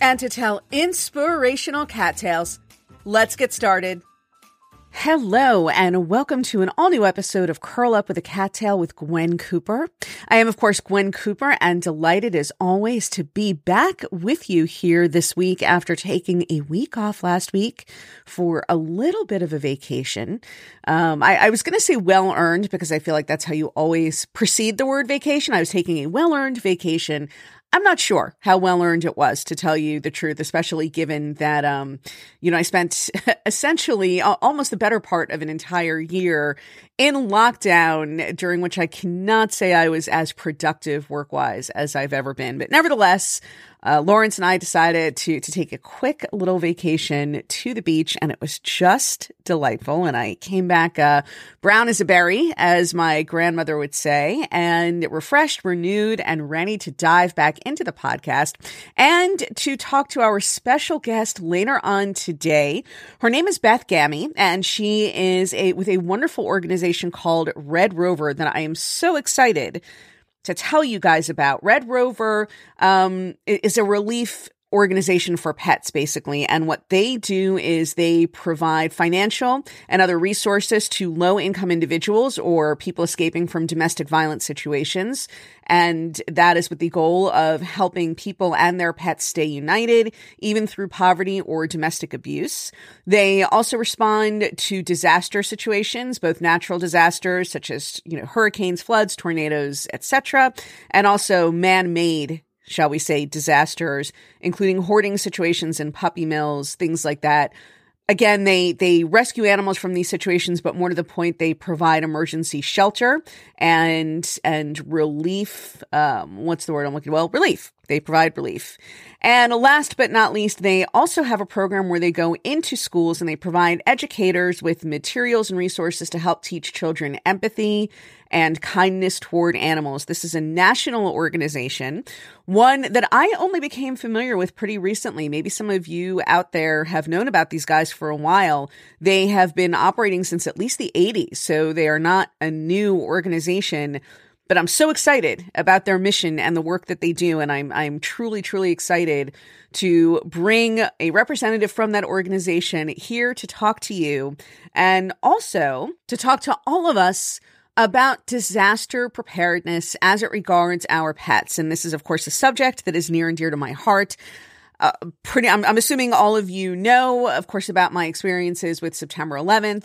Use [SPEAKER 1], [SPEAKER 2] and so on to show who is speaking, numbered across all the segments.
[SPEAKER 1] and to tell inspirational cat tales. Let's get started. Hello, and welcome to an all new episode of Curl Up with a Cat Tale with Gwen Cooper. I am, of course, Gwen Cooper, and delighted as always to be back with you here this week after taking a week off last week for a little bit of a vacation. Um, I, I was going to say well earned because I feel like that's how you always precede the word vacation. I was taking a well earned vacation. I'm not sure how well earned it was to tell you the truth, especially given that, um, you know, I spent essentially almost the better part of an entire year in lockdown, during which I cannot say I was as productive work wise as I've ever been. But nevertheless, uh, Lawrence and I decided to to take a quick little vacation to the beach, and it was just delightful. And I came back uh, brown as a berry, as my grandmother would say, and refreshed, renewed, and ready to dive back into the podcast and to talk to our special guest later on today. Her name is Beth Gammie, and she is a with a wonderful organization called Red Rover that I am so excited to tell you guys about. Red Rover um, is a relief organization for pets, basically. And what they do is they provide financial and other resources to low income individuals or people escaping from domestic violence situations. And that is with the goal of helping people and their pets stay united, even through poverty or domestic abuse. They also respond to disaster situations, both natural disasters such as, you know, hurricanes, floods, tornadoes, etc., and also man-made shall we say, disasters, including hoarding situations in puppy mills, things like that. Again, they they rescue animals from these situations, but more to the point, they provide emergency shelter and and relief. Um, what's the word I'm looking? Well, relief. They provide relief. And last but not least, they also have a program where they go into schools and they provide educators with materials and resources to help teach children empathy and kindness toward animals. This is a national organization, one that I only became familiar with pretty recently. Maybe some of you out there have known about these guys for a while. They have been operating since at least the 80s, so they are not a new organization but I'm so excited about their mission and the work that they do. And I'm, I'm truly, truly excited to bring a representative from that organization here to talk to you and also to talk to all of us about disaster preparedness as it regards our pets. And this is, of course, a subject that is near and dear to my heart. Uh, pretty, I'm, I'm assuming all of you know, of course, about my experiences with September 11th.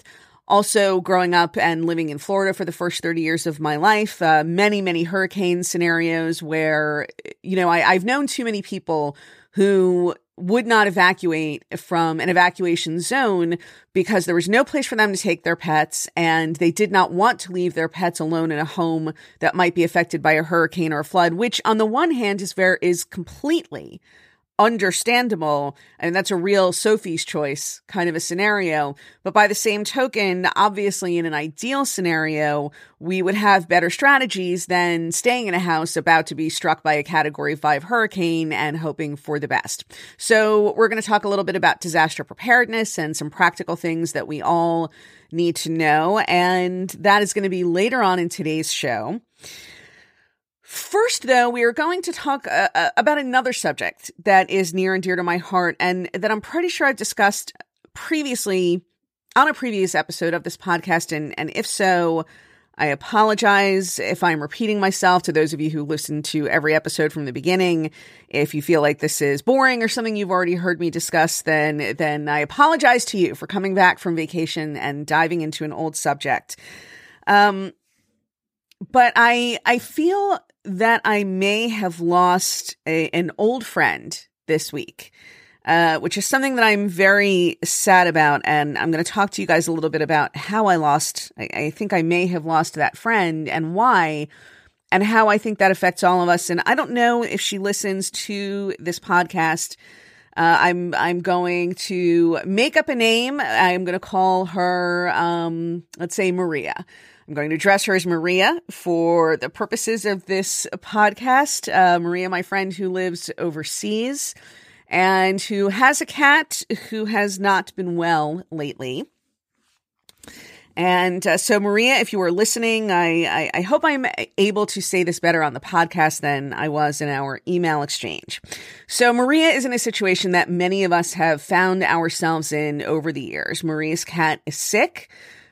[SPEAKER 1] Also, growing up and living in Florida for the first 30 years of my life, uh, many, many hurricane scenarios where, you know, I, I've known too many people who would not evacuate from an evacuation zone because there was no place for them to take their pets and they did not want to leave their pets alone in a home that might be affected by a hurricane or a flood, which on the one hand is very, is completely understandable. And that's a real Sophie's choice kind of a scenario. But by the same token, obviously, in an ideal scenario, we would have better strategies than staying in a house about to be struck by a category five hurricane and hoping for the best. So, we're going to talk a little bit about disaster preparedness and some practical things that we all need to know. And that is going to be later on in today's show. First, though, we are going to talk uh, uh, about another subject that is near and dear to my heart and that I'm pretty sure I've discussed previously on a previous episode of this podcast. And, and if so, I apologize if I'm repeating myself to those of you who listen to every episode from the beginning. If you feel like this is boring or something you've already heard me discuss, then, then I apologize to you for coming back from vacation and diving into an old subject. Um, but I I feel that I may have lost a, an old friend this week, uh, which is something that I'm very sad about. And I'm going to talk to you guys a little bit about how I lost. I, I think I may have lost that friend and why, and how I think that affects all of us. And I don't know if she listens to this podcast. Uh, I'm I'm going to make up a name. I'm going to call her, um, let's say Maria. I'm going to address her as Maria for the purposes of this podcast. Uh, Maria, my friend who lives overseas and who has a cat who has not been well lately. And uh, so, Maria, if you are listening, I, I, I, hope I'm able to say this better on the podcast than I was in our email exchange. So, Maria is in a situation that many of us have found ourselves in over the years. Maria's cat is sick.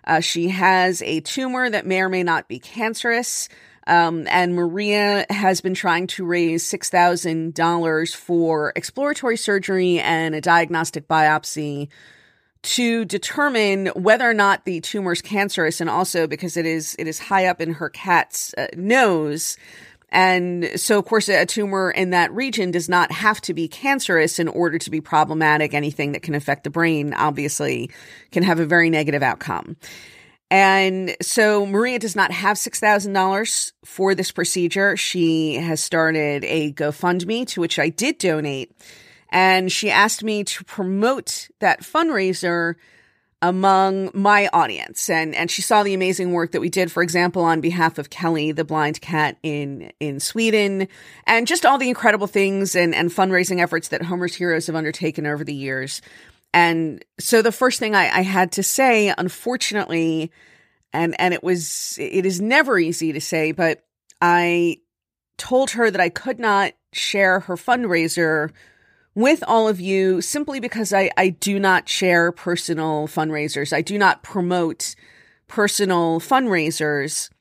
[SPEAKER 1] Uh, she has a tumor that may or may not be cancerous. Um, and Maria has been trying to raise $6,000 for exploratory surgery and a diagnostic biopsy to determine whether or not the tumor is cancerous and also because it is it is high up in her cat's uh, nose and so of course a tumor in that region does not have to be cancerous in order to be problematic. Anything that can affect the brain obviously can have a very negative outcome. And so Maria does not have $6,000 for this procedure. She has started a GoFundMe to which I did donate. And she asked me to promote that fundraiser among my audience. And and she saw the amazing work that we did for example on behalf of Kelly the blind cat in in Sweden and just all the incredible things and and fundraising efforts that Homer's Heroes have undertaken over the years. And so the first thing I, I had to say unfortunately and and it was it is never easy to say but I told her that I could not share her fundraiser with all of you simply because I, I do not share personal fundraisers. I do not promote personal fundraisers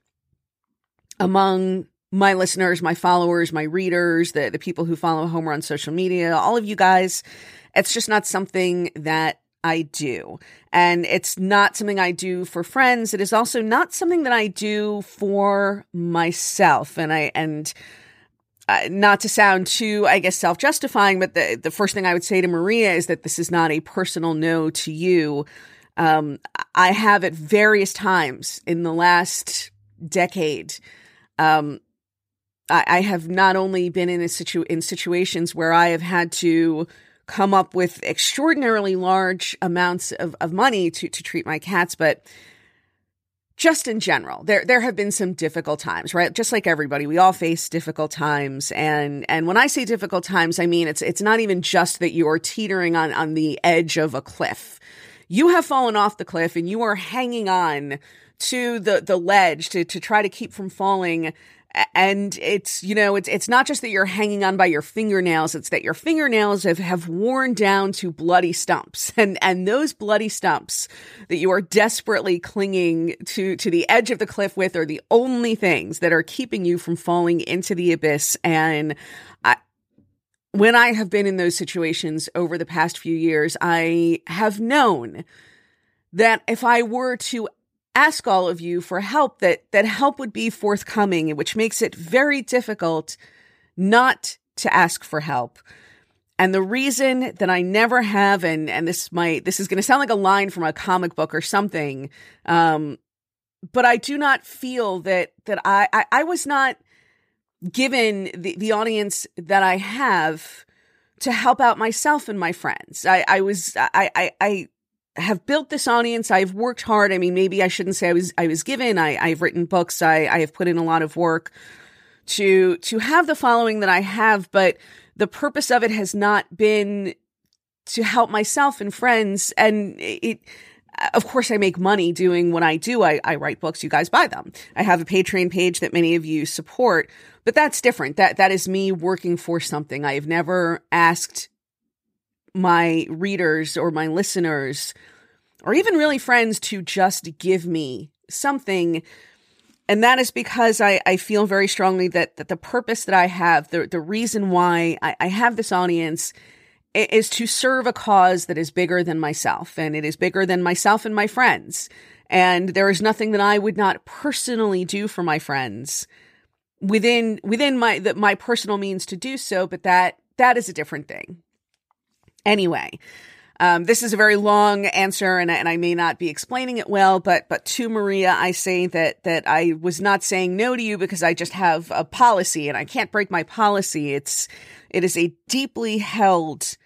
[SPEAKER 1] among my listeners, my followers, my readers, the, the people who follow Homer on social media, all of you guys. It's just not something that I do. And it's not something I do for friends. It is also not something that I do for myself. And I, and, uh, not to sound too, I guess, self justifying, but the, the first thing I would say to Maria is that this is not a personal no to you. Um, I have at various times in the last decade, um, I, I, have not only been in a situ- in situations where I have had to come up with extraordinarily large amounts of, of money to, to treat my cats, but just in general there there have been some difficult times right? Just like everybody we all face difficult times. And and when i say difficult times i mean it's it's not even just that you're teetering on on the edge of a cliff. You have fallen off the cliff and you are hanging on to the the ledge to to try to keep from falling and it's you know it's it's not just that you're hanging on by your fingernails it's that your fingernails have have worn down to bloody stumps. And and those bloody stumps that you are desperately clinging to to the edge of the cliff with are the only things that are keeping you from falling into the abyss. And I when I have been in those situations over the past few years, I have known that if I were to ask all of you for help that that help would be forthcoming which makes it very difficult not to ask for help and the reason that I never have and and this might this is going to sound like a line from a comic book or something um but I do not feel that that I I, I was not given the, the audience that I have to help out myself and my friends. I, I was I, I I have built this audience. I've worked hard. I mean, maybe I shouldn't say I was I was given. I, I've written books. I, I have put in a lot of work to to have the following that I have, but the purpose of it has not been to help myself and friends. And it, of course, I make money doing what I do. I, I write books. You guys buy them. I have a Patreon page that many of you support, but that's different. That that is me working for something. I have never asked my readers or my listeners or even really friends to just give me something and that is because I, I feel very strongly that, that the purpose that I have, the, the reason why I, I have this audience is to serve a cause that is bigger than myself and it is bigger than myself and my friends. And there is nothing that I would not personally do for my friends within, within my, the, my personal means to do so. But that, that is a different thing. Anyway, um, this is a very long answer, and, and I may not be explaining it well, but but to Maria, I say that that I was not saying no to you because I just have a policy, and I can't break my policy. It's it is a deeply held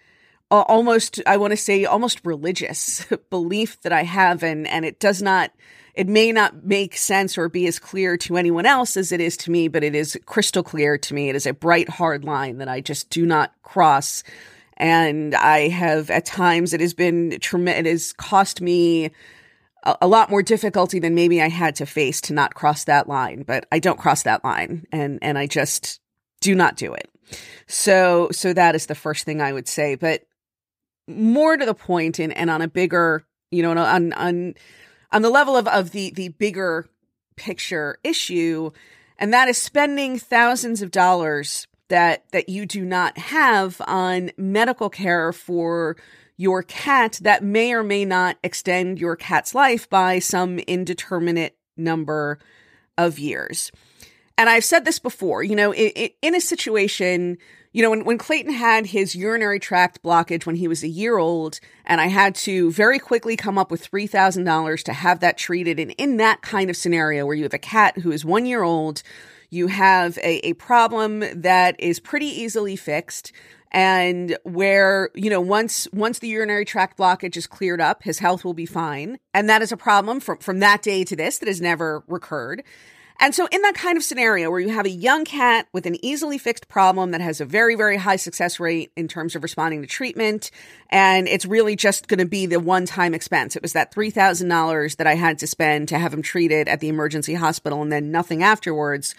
[SPEAKER 1] almost I want to say almost religious belief that I have and and it does not it may not make sense or be as clear to anyone else as it is to me, but it is crystal clear to me. It is a bright, hard line that I just do not cross. And I have at times, it has been tremendous. It has cost me a, a lot more difficulty than maybe I had to face to not cross that line, but I don't cross that line and, and I just do not do it. So, so that is the first thing I would say, but more to the point and, and on a bigger, you know, on, on, on the level of, of the, the bigger picture issue, and that is spending thousands of dollars that, that you do not have on medical care for your cat that may or may not extend your cat's life by some indeterminate number of years. And I've said this before, you know, in a situation you know, when, when Clayton had his urinary tract blockage when he was a year old, and I had to very quickly come up with $3,000 to have that treated. And in that kind of scenario where you have a cat who is one year old, you have a, a problem that is pretty easily fixed and where you know once once the urinary tract blockage is cleared up his health will be fine. And that is a problem from from that day to this that has never recurred and so, in that kind of scenario where you have a young cat with an easily fixed problem that has a very, very high success rate in terms of responding to treatment, and it's really just going to be the one time expense. It was that $3,000 that I had to spend to have him treated at the emergency hospital and then nothing afterwards.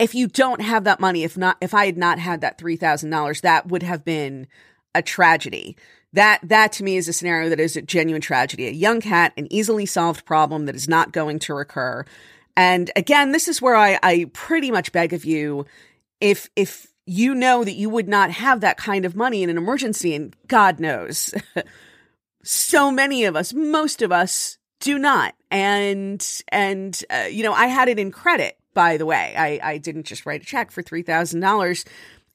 [SPEAKER 1] If you don't have that money, if not, if I had not had that $3,000, that would have been a tragedy. That, that to me is a scenario that is a genuine tragedy. A young cat, an easily solved problem that is not going to recur. And again, this is where I, I pretty much beg of you, if if you know that you would not have that kind of money in an emergency, and God knows, so many of us, most of us, do not. And and uh, you know, I had it in credit. By the way, I I didn't just write a check for three thousand dollars.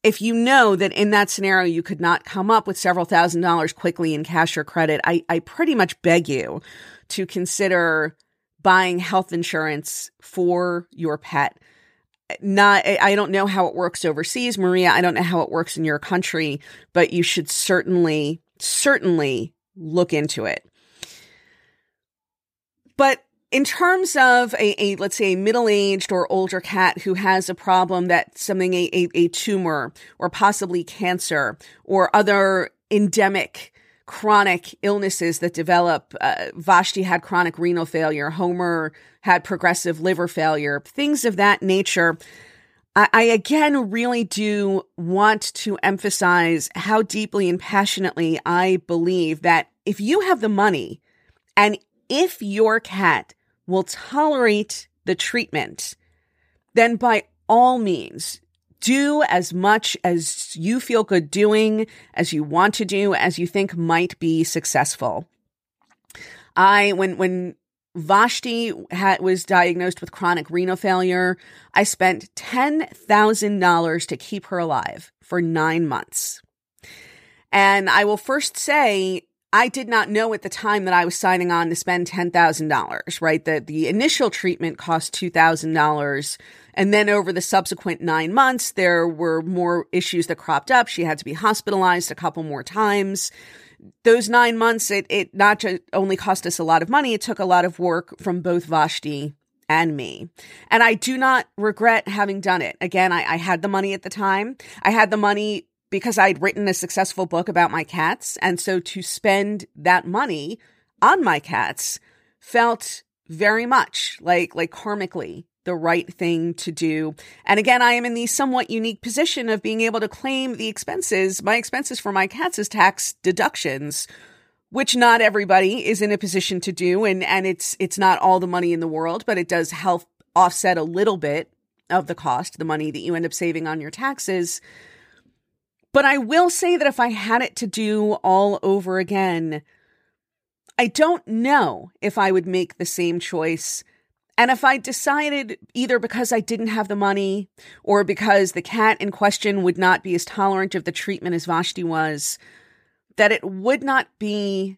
[SPEAKER 1] If you know that in that scenario you could not come up with several thousand dollars quickly in cash or credit, I I pretty much beg you to consider buying health insurance for your pet. Not, I don't know how it works overseas, Maria. I don't know how it works in your country, but you should certainly, certainly look into it. But in terms of a, a let's say a middle-aged or older cat who has a problem that something a, a, a tumor or possibly cancer or other endemic chronic illnesses that develop. Uh, Vashti had chronic renal failure. Homer had progressive liver failure, things of that nature. I, I again really do want to emphasize how deeply and passionately I believe that if you have the money and if your cat will tolerate the treatment, then by all means, do as much as you feel good doing, as you want to do, as you think might be successful. I, when, when Vashti had, was diagnosed with chronic renal failure, I spent $10,000 to keep her alive for nine months. And I will first say, I did not know at the time that I was signing on to spend $10,000, right? That the initial treatment cost $2,000 and then over the subsequent nine months, there were more issues that cropped up. She had to be hospitalized a couple more times. Those nine months, it, it not just only cost us a lot of money, it took a lot of work from both Vashti and me. And I do not regret having done it. Again, I, I had the money at the time. I had the money because I'd written a successful book about my cats. And so to spend that money on my cats felt very much like, like karmically the right thing to do. And again, I am in the somewhat unique position of being able to claim the expenses, my expenses for my cats as tax deductions, which not everybody is in a position to do. And, and it's, it's not all the money in the world, but it does help offset a little bit of the cost, the money that you end up saving on your taxes. But I will say that if I had it to do all over again, I don't know if I would make the same choice and if I decided either because I didn't have the money or because the cat in question would not be as tolerant of the treatment as Vashti was, that it would not be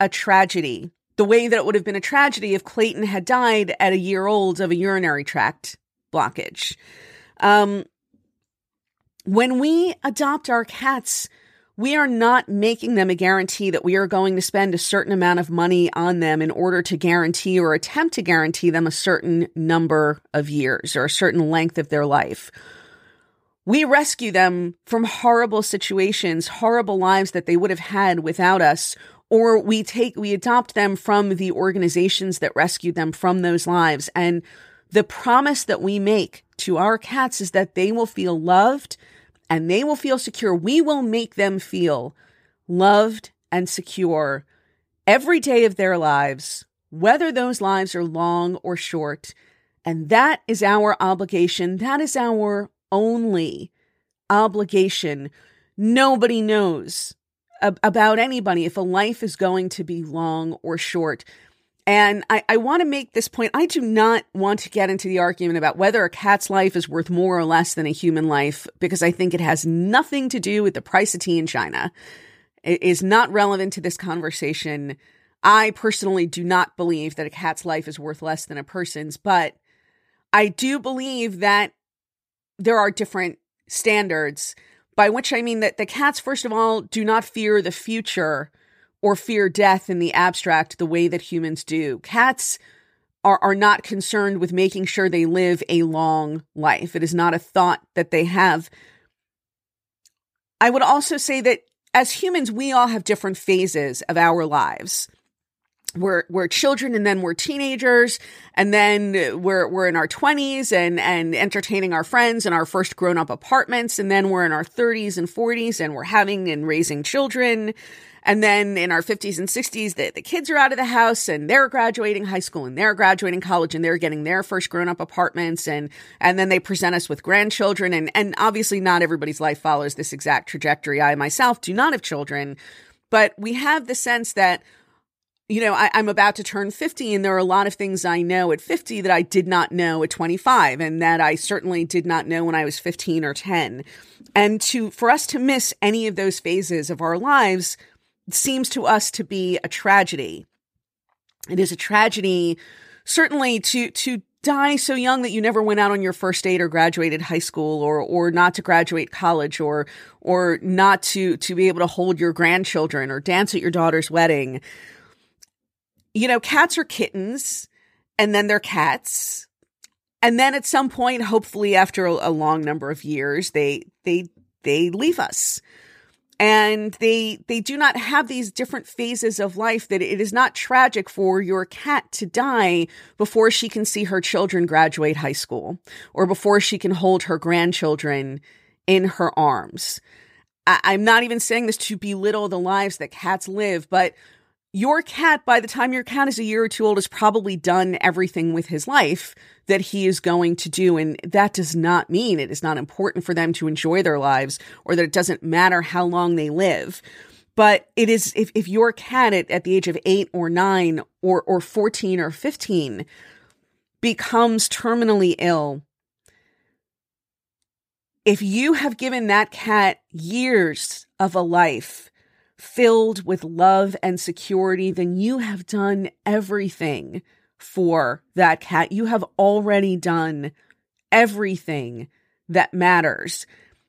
[SPEAKER 1] a tragedy the way that it would have been a tragedy if Clayton had died at a year old of a urinary tract blockage. Um, when we adopt our cats, we are not making them a guarantee that we are going to spend a certain amount of money on them in order to guarantee or attempt to guarantee them a certain number of years or a certain length of their life. We rescue them from horrible situations, horrible lives that they would have had without us, or we take, we adopt them from the organizations that rescued them from those lives. And the promise that we make to our cats is that they will feel loved and they will feel secure. We will make them feel loved and secure every day of their lives, whether those lives are long or short. And that is our obligation. That is our only obligation. Nobody knows ab- about anybody if a life is going to be long or short. And I, I want to make this point. I do not want to get into the argument about whether a cat's life is worth more or less than a human life, because I think it has nothing to do with the price of tea in China. It is not relevant to this conversation. I personally do not believe that a cat's life is worth less than a person's, but I do believe that there are different standards, by which I mean that the cats, first of all, do not fear the future or fear death in the abstract the way that humans do. Cats are, are not concerned with making sure they live a long life. It is not a thought that they have. I would also say that as humans, we all have different phases of our lives we're we're children and then we're teenagers and then we're we're in our 20s and and entertaining our friends in our first grown-up apartments and then we're in our 30s and 40s and we're having and raising children and then in our 50s and 60s the, the kids are out of the house and they're graduating high school and they're graduating college and they're getting their first grown-up apartments and and then they present us with grandchildren and and obviously not everybody's life follows this exact trajectory i myself do not have children but we have the sense that you know, I, am about to turn 50 and there are a lot of things I know at 50 that I did not know at 25 and that I certainly did not know when I was 15 or 10. And to, for us to miss any of those phases of our lives seems to us to be a tragedy. It is a tragedy, certainly to, to die so young that you never went out on your first date or graduated high school or or not to graduate college or or not to to be able to hold your grandchildren or dance at your daughter's wedding you know, cats are kittens and then they're cats. And then at some point, hopefully after a, a long number of years, they, they, they leave us and they they do not have these different phases of life that it is not tragic for your cat to die before she can see her children graduate high school or before she can hold her grandchildren in her arms. I, am not even saying this to belittle the lives that cats live but your cat, by the time your cat is a year or two old, has probably done everything with his life that he is going to do. And that does not mean it is not important for them to enjoy their lives or that it doesn't matter how long they live. But it is, if, if your cat at, at the age of eight or nine or, or 14 or 15 becomes terminally ill, if you have given that cat years of a life, filled with love and security, then you have done everything for that cat. You have already done everything that matters.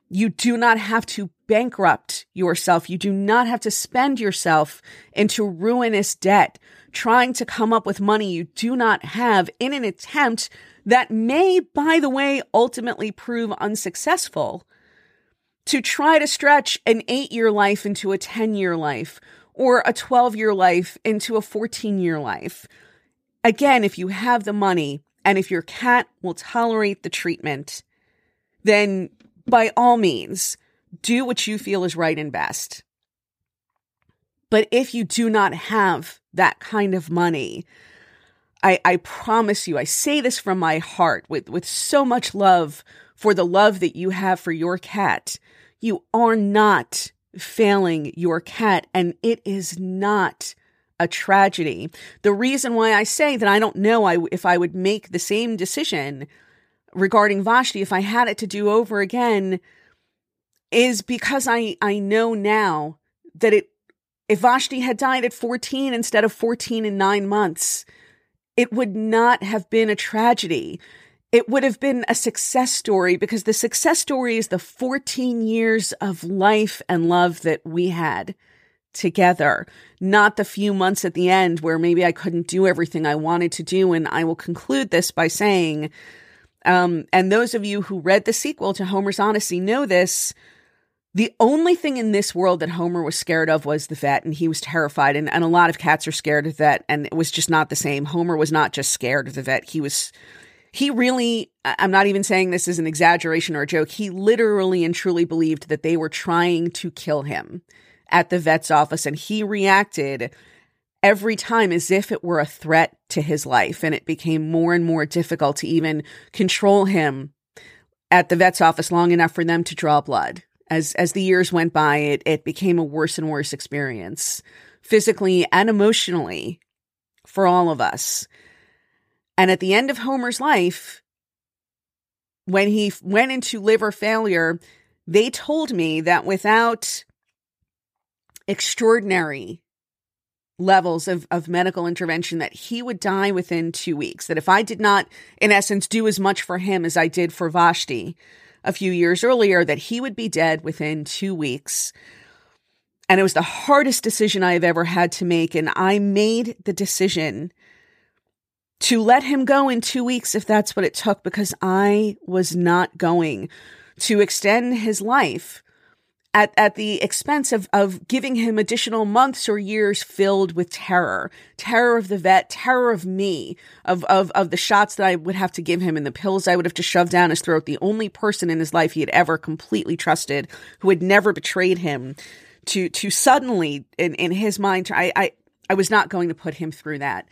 [SPEAKER 1] You do not have to bankrupt yourself. You do not have to spend yourself into ruinous debt trying to come up with money you do not have in an attempt that may, by the way, ultimately prove unsuccessful to try to stretch an eight year life into a 10 year life or a 12 year life into a 14 year life. Again, if you have the money and if your cat will tolerate the treatment, then by all means, do what you feel is right and best. But if you do not have that kind of money, I, I promise you, I say this from my heart with, with so much love for the love that you have for your cat you are not failing your cat, and it is not a tragedy. The reason why I say that I don't know I, if I would make the same decision regarding Vashti if I had it to do over again is because I, I know now that it if Vashti had died at 14 instead of 14 and nine months, it would not have been a tragedy it would have been a success story because the success story is the 14 years of life and love that we had together, not the few months at the end where maybe I couldn't do everything I wanted to do. And I will conclude this by saying, um, and those of you who read the sequel to Homer's Odyssey know this. The only thing in this world that Homer was scared of was the vet, and he was terrified. And, and a lot of cats are scared of the vet, and it was just not the same. Homer was not just scared of the vet. He was, he really, I'm not even saying this is an exaggeration or a joke. He literally and truly believed that they were trying to kill him at the vet's office, and he reacted every time as if it were a threat to his life. And it became more and more difficult to even control him at the vet's office long enough for them to draw blood. As as the years went by, it it became a worse and worse experience, physically and emotionally, for all of us. And at the end of Homer's life, when he went into liver failure, they told me that without extraordinary levels of, of medical intervention that he would die within two weeks. That if I did not, in essence, do as much for him as I did for Vashti a few years earlier, that he would be dead within two weeks. And it was the hardest decision I have ever had to make. And I made the decision to let him go in two weeks if that's what it took, because I was not going to extend his life at, at the expense of, of giving him additional months or years filled with terror, terror of the vet, terror of me, of, of, of the shots that I would have to give him and the pills I would have to shove down his throat. The only person in his life he had ever completely trusted who had never betrayed him to, to suddenly in, in his mind, I, I, I was not going to put him through that.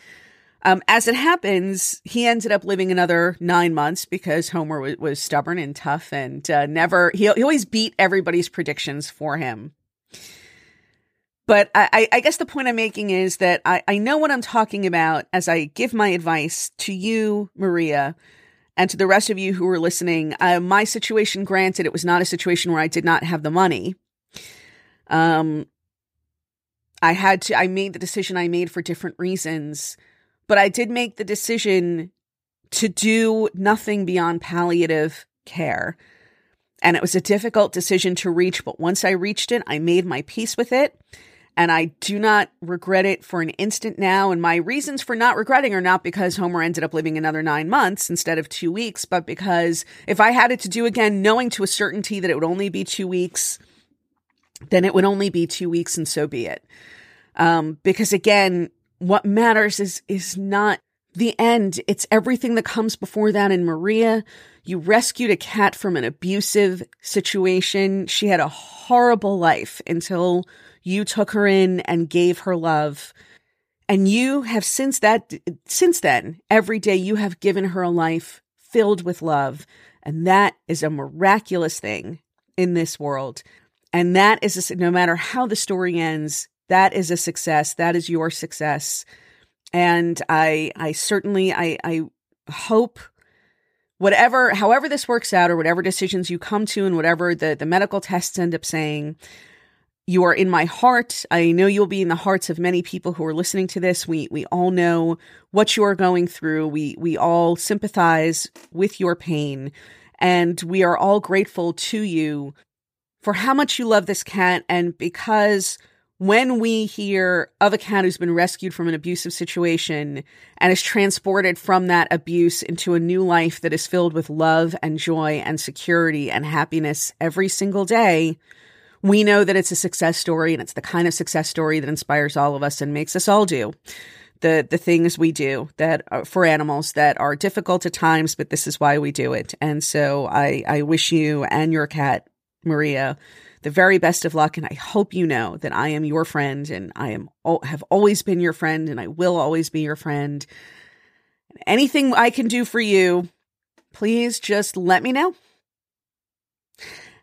[SPEAKER 1] Um, as it happens, he ended up living another nine months because Homer was, was stubborn and tough and uh, never, he, he always beat everybody's predictions for him. But I, I guess the point I'm making is that I, I know what I'm talking about as I give my advice to you, Maria, and to the rest of you who are listening. Uh, my situation, granted, it was not a situation where I did not have the money. Um, I had to, I made the decision I made for different reasons but I did make the decision to do nothing beyond palliative care. And it was a difficult decision to reach, but once I reached it, I made my peace with it. And I do not regret it for an instant now. And my reasons for not regretting are not because Homer ended up living another nine months instead of two weeks, but because if I had it to do again, knowing to a certainty that it would only be two weeks, then it would only be two weeks and so be it. Um, because again, what matters is is not the end. It's everything that comes before that. In Maria, you rescued a cat from an abusive situation. She had a horrible life until you took her in and gave her love. And you have since that, since then, every day you have given her a life filled with love. And that is a miraculous thing in this world. And that is, a, no matter how the story ends, that is a success. That is your success. And I, I certainly, I, I hope whatever, however this works out or whatever decisions you come to and whatever the, the medical tests end up saying, you are in my heart. I know you'll be in the hearts of many people who are listening to this. We we all know what you are going through. We we all sympathize with your pain and we are all grateful to you for how much you love this cat and because when we hear of a cat who's been rescued from an abusive situation and is transported from that abuse into a new life that is filled with love and joy and security and happiness every single day, we know that it's a success story and it's the kind of success story that inspires all of us and makes us all do the the things we do that are, for animals that are difficult at times but this is why we do it. And so i i wish you and your cat maria the very best of luck. And I hope you know that I am your friend and I am have always been your friend and I will always be your friend. Anything I can do for you, please just let me know.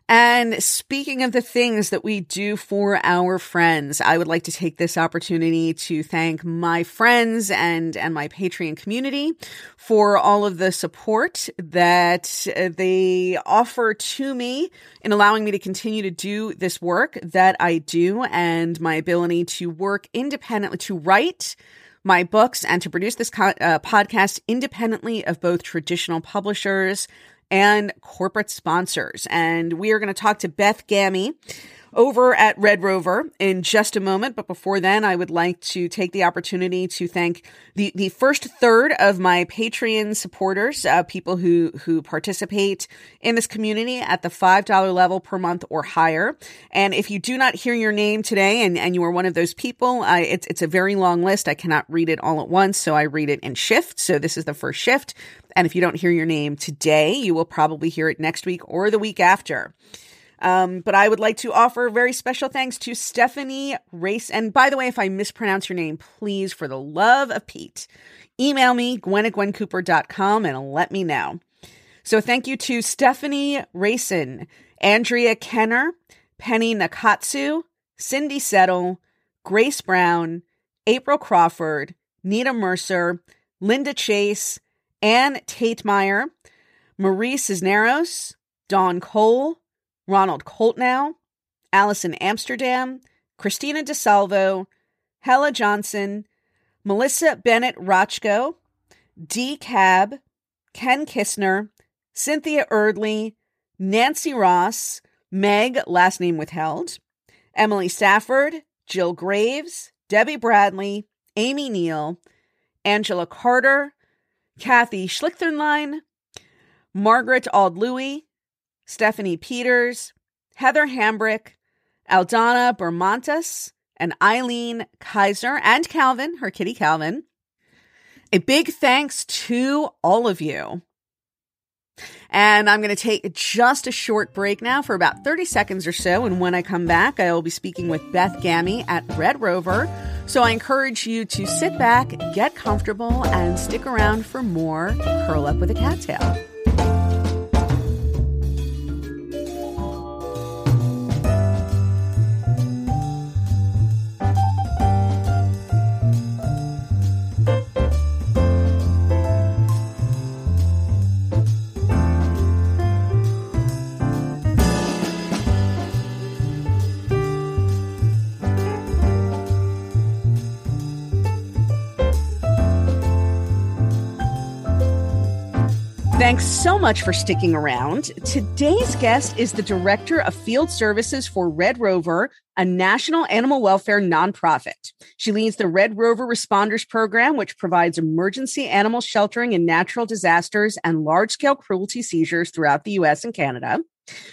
[SPEAKER 1] And speaking of the things that we do for our friends, I would like to take this opportunity to thank my friends and, and my Patreon community for all of the support that uh, they offer to me in allowing me to continue to do this work that I do and my ability to work independently, to write my books and to produce this co- uh, podcast independently of both traditional publishers and corporate sponsors. And we are going to talk to Beth Gammie over at Red Rover in just a moment. But before then, I would like to take the opportunity to thank the, the first third of my Patreon supporters, uh, people who, who participate in this community at the $5 level per month or higher. And if you do not hear your name today and, and you are one of those people, it's, it's a very long list. I cannot read it all at once. So I read it in shifts. So this is the first shift. And if you don't hear your name today, you will probably hear it next week or the week after. Um, but I would like to offer very special thanks to Stephanie Race. And by the way, if I mispronounce your name, please, for the love of Pete, email me, gwen at gwencooper.com, and let me know. So thank you to Stephanie Racin, Andrea Kenner, Penny Nakatsu, Cindy Settle, Grace Brown, April Crawford, Nita Mercer, Linda Chase, Ann Tate Meyer, Marie Cisneros, Dawn Cole, Ronald Coltnow, Allison Amsterdam, Christina DeSalvo, Hella Johnson, Melissa Bennett Rochko, Dee Cab, Ken Kistner, Cynthia Erdley, Nancy Ross, Meg, last name withheld, Emily Safford, Jill Graves, Debbie Bradley, Amy Neal, Angela Carter, Kathy Schlichterlein, Margaret Louis. Stephanie Peters, Heather Hambrick, Aldana Bermontas, and Eileen Kaiser, and Calvin, her kitty Calvin. A big thanks to all of you. And I'm going to take just a short break now for about 30 seconds or so. And when I come back, I will be speaking with Beth Gammie at Red Rover. So I encourage you to sit back, get comfortable, and stick around for more Curl Up with a Cat Tale. Thanks so much for sticking around. Today's guest is the Director of Field Services for Red Rover, a national animal welfare nonprofit. She leads the Red Rover Responders Program, which provides emergency animal sheltering in natural disasters and large scale cruelty seizures throughout the US and Canada.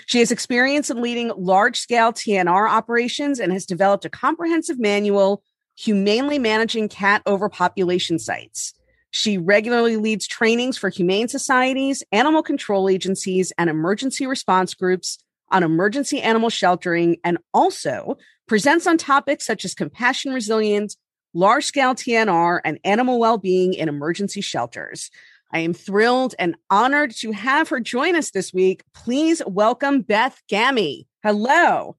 [SPEAKER 1] She has experience in leading large scale TNR operations and has developed a comprehensive manual humanely managing cat overpopulation sites. She regularly leads trainings for humane societies, animal control agencies, and emergency response groups on emergency animal sheltering and also presents on topics such as compassion resilience, large scale TNR, and animal well being in emergency shelters. I am thrilled and honored to have her join us this week. Please welcome Beth Gammie. Hello.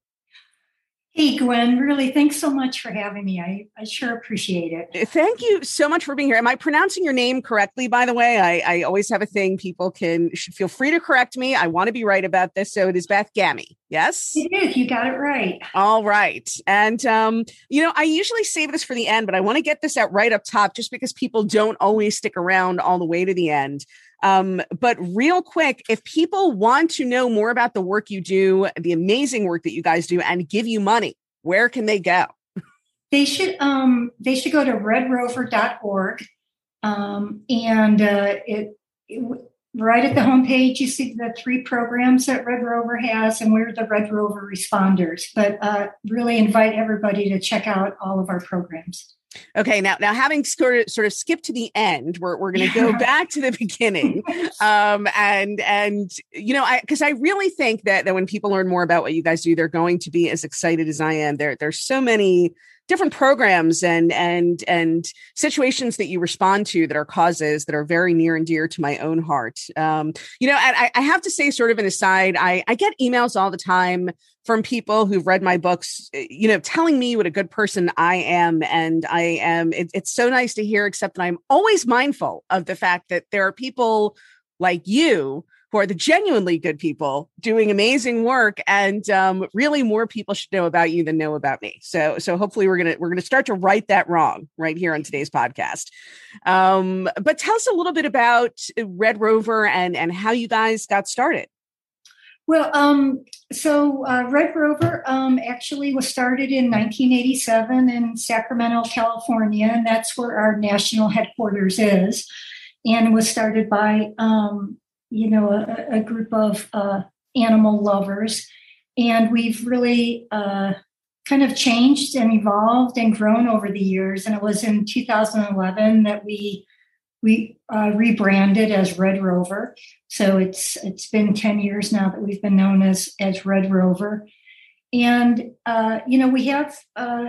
[SPEAKER 2] Hey, Gwen, really, thanks so much for having me. I, I sure appreciate it.
[SPEAKER 1] Thank you so much for being here. Am I pronouncing your name correctly, by the way? I, I always have a thing. People can should feel free to correct me. I want to be right about this. So it is Beth Gammie. Yes?
[SPEAKER 2] It is. You got it right.
[SPEAKER 1] All right. And, um, you know, I usually save this for the end, but I want to get this out right up top just because people don't always stick around all the way to the end. Um, but real quick, if people want to know more about the work you do, the amazing work that you guys do, and give you money, where can they go?
[SPEAKER 2] They should um, they should go to redrover.org, um, and uh, it, it right at the homepage you see the three programs that Red Rover has, and we're the Red Rover responders. But uh, really invite everybody to check out all of our programs.
[SPEAKER 1] Okay, now now having sort of sort of skipped to the end, we're we're going to go back to the beginning, um, and and you know, I because I really think that that when people learn more about what you guys do, they're going to be as excited as I am. There there's so many different programs and and and situations that you respond to that are causes that are very near and dear to my own heart. Um, you know, I, I have to say, sort of an aside, I I get emails all the time from people who've read my books, eh, you know, telling me what a good person I am. And I am, it, it's so nice to hear, except that I'm always mindful of the fact that there are people like you who are the genuinely good people doing amazing work and um, really more people should know about you than know about me so so hopefully we're gonna we're gonna start to right that wrong right here on today's podcast um, but tell us a little bit about red rover and and how you guys got started
[SPEAKER 2] well, um, so uh, Red Rover um, actually was started in 1987 in Sacramento, California, and that's where our national headquarters is. And was started by, um, you know, a, a group of uh, animal lovers. And we've really uh, kind of changed and evolved and grown over the years. And it was in 2011 that we we uh, rebranded as Red Rover. So it's it's been 10 years now that we've been known as as Red Rover. And uh, you know, we have uh,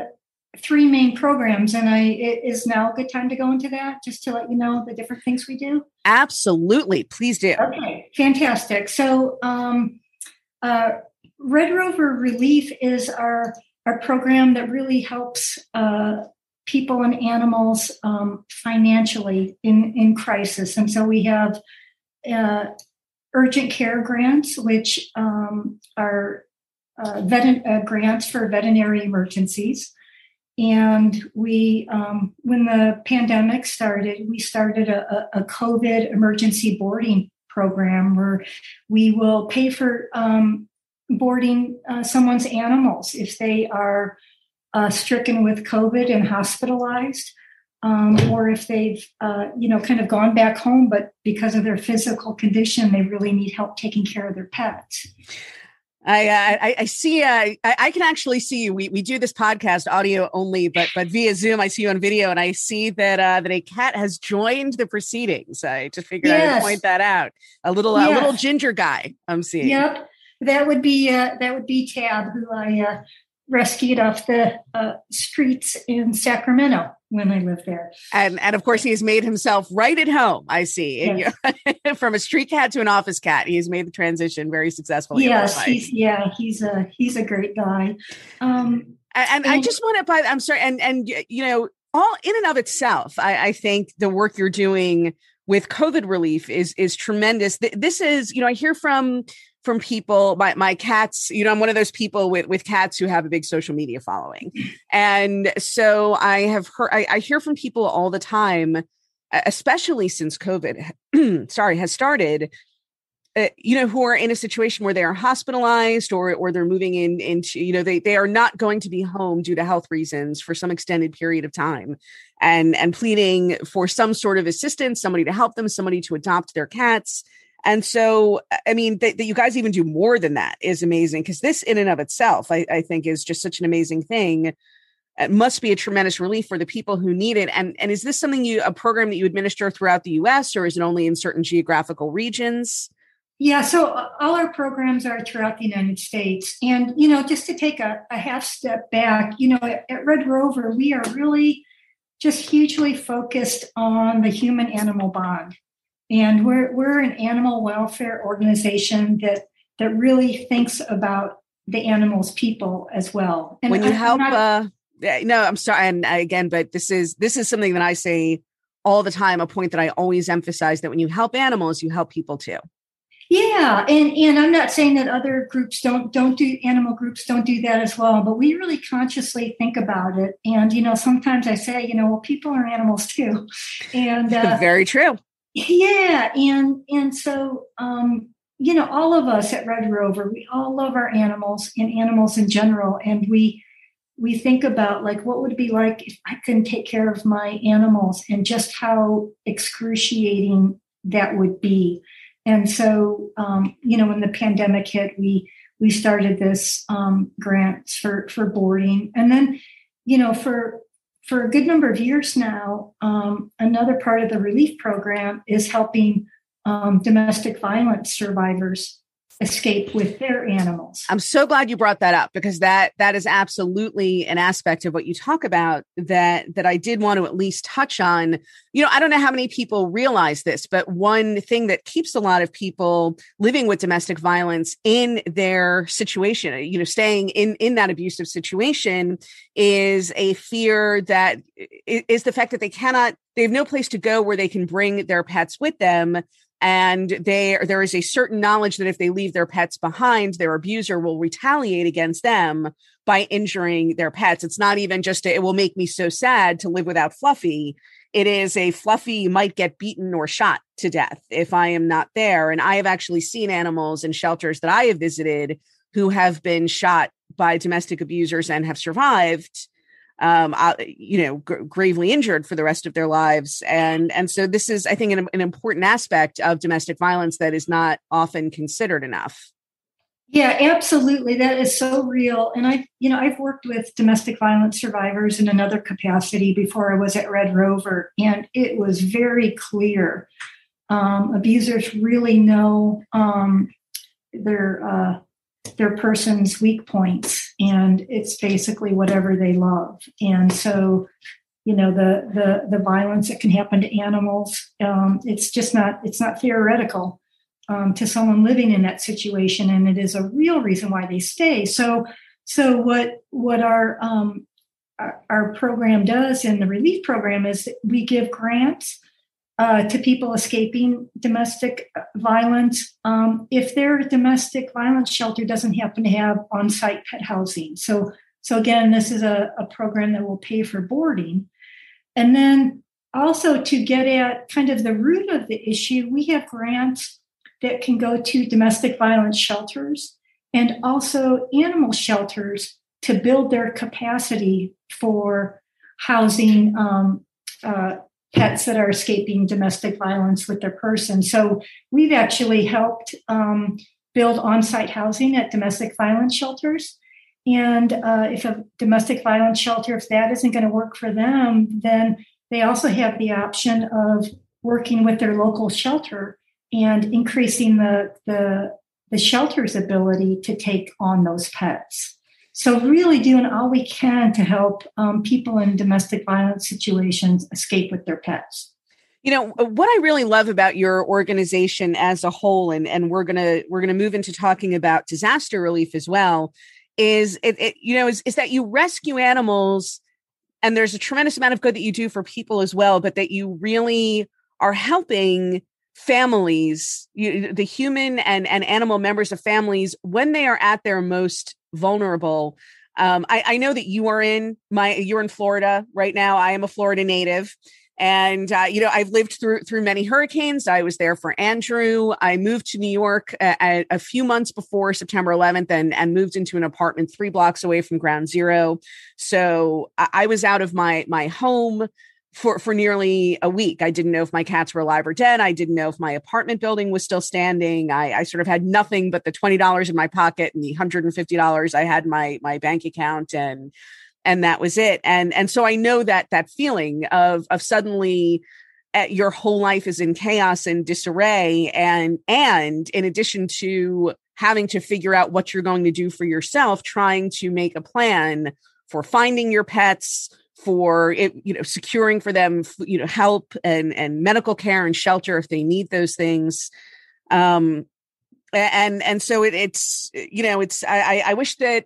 [SPEAKER 2] three main programs and I it is now a good time to go into that just to let you know the different things we do.
[SPEAKER 1] Absolutely. Please do.
[SPEAKER 2] Okay, fantastic. So um, uh, Red Rover Relief is our our program that really helps uh, people and animals um, financially in, in crisis. And so we have uh, urgent care grants, which um, are uh, vet- uh, grants for veterinary emergencies. And we, um, when the pandemic started, we started a, a, COVID emergency boarding program where we will pay for um, boarding uh, someone's animals if they are uh, stricken with COVID and hospitalized, um, or if they've, uh, you know, kind of gone back home, but because of their physical condition, they really need help taking care of their pets.
[SPEAKER 1] I, I, I see. Uh, I, I, can actually see you. We, we do this podcast audio only, but but via Zoom, I see you on video, and I see that uh, that a cat has joined the proceedings. I just figured yes. I would point that out. A little yes. a little ginger guy. I'm seeing.
[SPEAKER 2] Yep, that would be uh, that would be Tab, who I uh, rescued off the uh, streets in Sacramento when I lived there.
[SPEAKER 1] And and of course, he has made himself right at home. I see, yes. from a street cat to an office cat, he has made the transition very successfully.
[SPEAKER 2] Yes, he's yeah, he's a he's a great guy.
[SPEAKER 1] Um, and, and, and I just want to, buy. I'm sorry, and and you know, all in and of itself, I, I think the work you're doing with COVID relief is is tremendous. This is, you know, I hear from from people my my cats you know i'm one of those people with with cats who have a big social media following. And so i have heard I, I hear from people all the time especially since covid sorry has started uh, you know who are in a situation where they are hospitalized or or they're moving in into you know they they are not going to be home due to health reasons for some extended period of time and and pleading for some sort of assistance somebody to help them somebody to adopt their cats and so, I mean, that, that you guys even do more than that is amazing because this, in and of itself, I, I think is just such an amazing thing. It must be a tremendous relief for the people who need it. And and is this something you a program that you administer throughout the U.S. or is it only in certain geographical regions?
[SPEAKER 2] Yeah, so uh, all our programs are throughout the United States. And, you know, just to take a, a half step back, you know, at, at, Red Rover, we are really just hugely focused on the human animal bond. And we're, we're an animal welfare organization that, that really thinks about the animals people as well.
[SPEAKER 1] And when you I, help, not, uh, no, I'm sorry. And again, but this is, this is something that I say all the time, a point that I always emphasize that when you help animals, you help people too.
[SPEAKER 2] Yeah, and and I'm not saying that other groups don't don't do animal groups don't do that as well, but we really consciously think about it. And you know, sometimes I say, you know, well, people are animals too, and
[SPEAKER 1] uh, very true.
[SPEAKER 2] Yeah, and and so um, you know, all of us at Red Rover, we all love our animals and animals in general, and we we think about like what would it be like if I couldn't take care of my animals, and just how excruciating that would be. And so, um, you know, when the pandemic hit, we we started this um, grants for for boarding, and then, you know, for for a good number of years now, um, another part of the relief program is helping um, domestic violence survivors escape with their animals.
[SPEAKER 1] I'm so glad you brought that up because that that is absolutely an aspect of what you talk about that that I did want to at least touch on. You know, I don't know how many people realize this, but one thing that keeps a lot of people living with domestic violence in their situation, you know, staying in in that abusive situation is a fear that is the fact that they cannot they have no place to go where they can bring their pets with them and they there is a certain knowledge that if they leave their pets behind their abuser will retaliate against them by injuring their pets. It's not even just a, it will make me so sad to live without fluffy. It is a fluffy might get beaten or shot to death if i am not there. And i have actually seen animals in shelters that i have visited who have been shot by domestic abusers and have survived um, uh, you know, g- gravely injured for the rest of their lives. And and so this is, I think, an, an important aspect of domestic violence that is not often considered enough.
[SPEAKER 2] Yeah, absolutely. That is so real. And I, you know, I've worked with domestic violence survivors in another capacity before I was at Red Rover, and it was very clear. Um, abusers really know um, their uh, their person's weak points and it's basically whatever they love. And so you know the the the violence that can happen to animals um, it's just not it's not theoretical um, to someone living in that situation and it is a real reason why they stay. So so what what our um, our, program does in the relief program is that we give grants uh, to people escaping domestic violence um, if their domestic violence shelter doesn't happen to have on-site pet housing. So, so again, this is a, a program that will pay for boarding, and then also to get at kind of the root of the issue, we have grants that can go to domestic violence shelters and also animal shelters to build their capacity for housing um, uh, pets that are escaping domestic violence with their person. So we've actually helped um, build on-site housing at domestic violence shelters. And uh, if a domestic violence shelter, if that isn't going to work for them, then they also have the option of working with their local shelter and increasing the the, the shelter's ability to take on those pets. So, really doing all we can to help um, people in domestic violence situations escape with their pets.
[SPEAKER 1] You know uh, what I really love about your organization as a whole, and and we're gonna we're gonna move into talking about disaster relief as well. Is it, it you know is is that you rescue animals, and there's a tremendous amount of good that you do for people as well, but that you really are helping families you, the human and and animal members of families when they are at their most vulnerable. Um, I, I, know that you are in my you're in florida right now. I am a florida native. And uh, you know i've lived through through many hurricanes. I was there for andrew. I moved to new york a, a, few months before september 11th and and moved into an apartment three blocks away from ground zero. So I, I was out of my my home for for nearly a week. I didn't know if my cats were alive or dead. I didn't know if my apartment building was still standing. I, I sort of had nothing but the twenty dollars in my pocket and the hundred and fifty dollars I had my my bank account, and and that was it. And and so I know that that feeling of of suddenly uh, your whole life is in chaos and disarray, and and in addition to having to figure out what you're going to do for yourself, trying to make a plan for finding your pets for it, you know, securing for them, you know, help and and medical care and shelter if they need those things. Um, and and so it, it's you know, it's I I wish that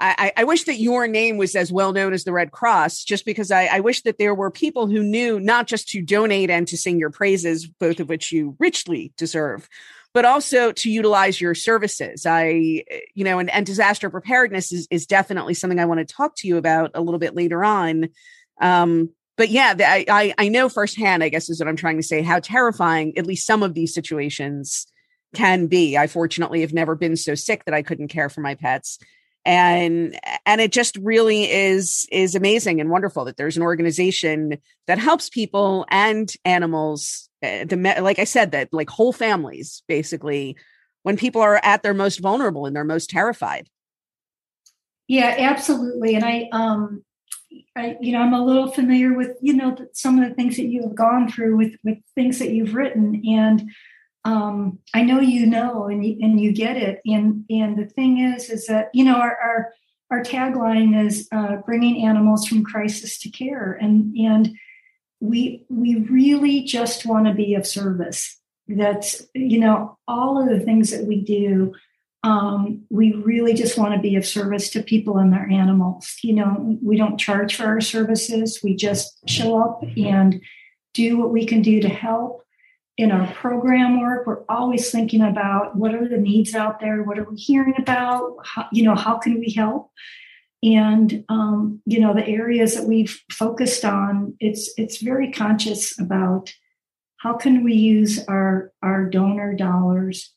[SPEAKER 1] I, I, wish that your name was as well known as the Red Cross, just because I, I, wish that there were people who knew not just to donate and to sing your praises, both of which you richly deserve, but also to utilize your services. I, you know, and, and disaster preparedness is, is definitely something I want to talk to you about a little bit later on. Um, but yeah, the, I, I know firsthand, I guess is what I'm trying to say, how terrifying at least some of these situations can be. I fortunately have never been so sick that I couldn't care for my pets. And and it just really is is amazing and wonderful that there's an organization that helps people and animals Eh, the like I said that like whole families basically when people are at their most vulnerable and they're most terrified.
[SPEAKER 2] Yeah, absolutely. And I um I, you know, I'm a little familiar with, you know, some of the things that you have gone through with with things that you've written, and um, I know you know, and you, and you get it. And and the thing is, is that you know, our our, our tagline is uh, bringing animals from crisis to care, and and we we really just want to be of service. That's you know all of the things that we do um, we really just want to be of service to people and their animals. You know we don't charge for our services. We just show up and do what we can do to help in our program work, we're always thinking about what are the needs out there, what are we hearing about, how, you know, how can we help? And um, you know, the areas that we've focused on, it's it's very conscious about how can we use our our donor dollars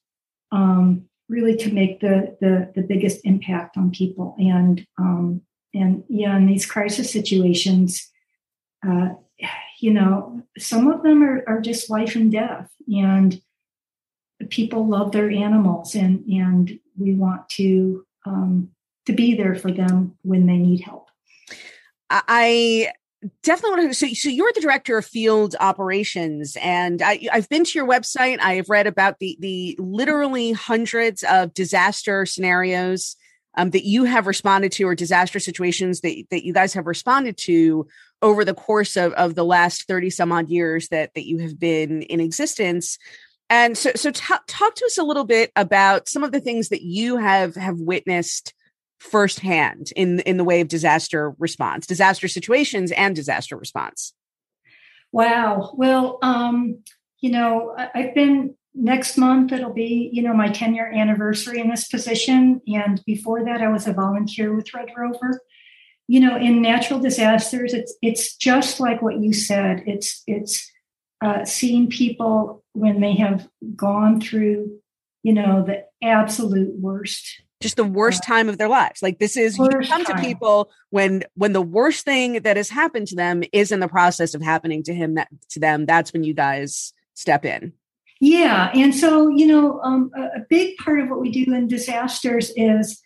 [SPEAKER 2] um, really to make the, the the biggest impact on people and um, and yeah, in these crisis situations, uh, you know, some of them are, are just life and death, and people love their animals, and and we want to um, to be there for them when they need help.
[SPEAKER 1] I definitely want to. So, so you're the director of field operations, and I, have been to your website. I have read about the the literally hundreds of disaster scenarios um, that you have responded to, or disaster situations that that you guys have responded to over the course of, of the last 30 some odd years that that you have been in existence. And so so t- talk to us a little bit about some of the things that you have have witnessed firsthand in in the way of disaster response disaster situations and disaster response.
[SPEAKER 2] Wow. Well um you know i've been next month it'll be you know my 10 year anniversary in this position. And before that i was a volunteer with red rover. You know in natural disasters it's it's just like what you said. It's it's uh, seeing people when they have gone through you know the absolute worst.
[SPEAKER 1] Just the worst uh, time of their lives. Like this is you come time. to people when when the worst thing that has happened to them is in the process of happening to him that, to them that's when you guys step in
[SPEAKER 2] yeah and so you know um, a, a big part of what we do in disasters is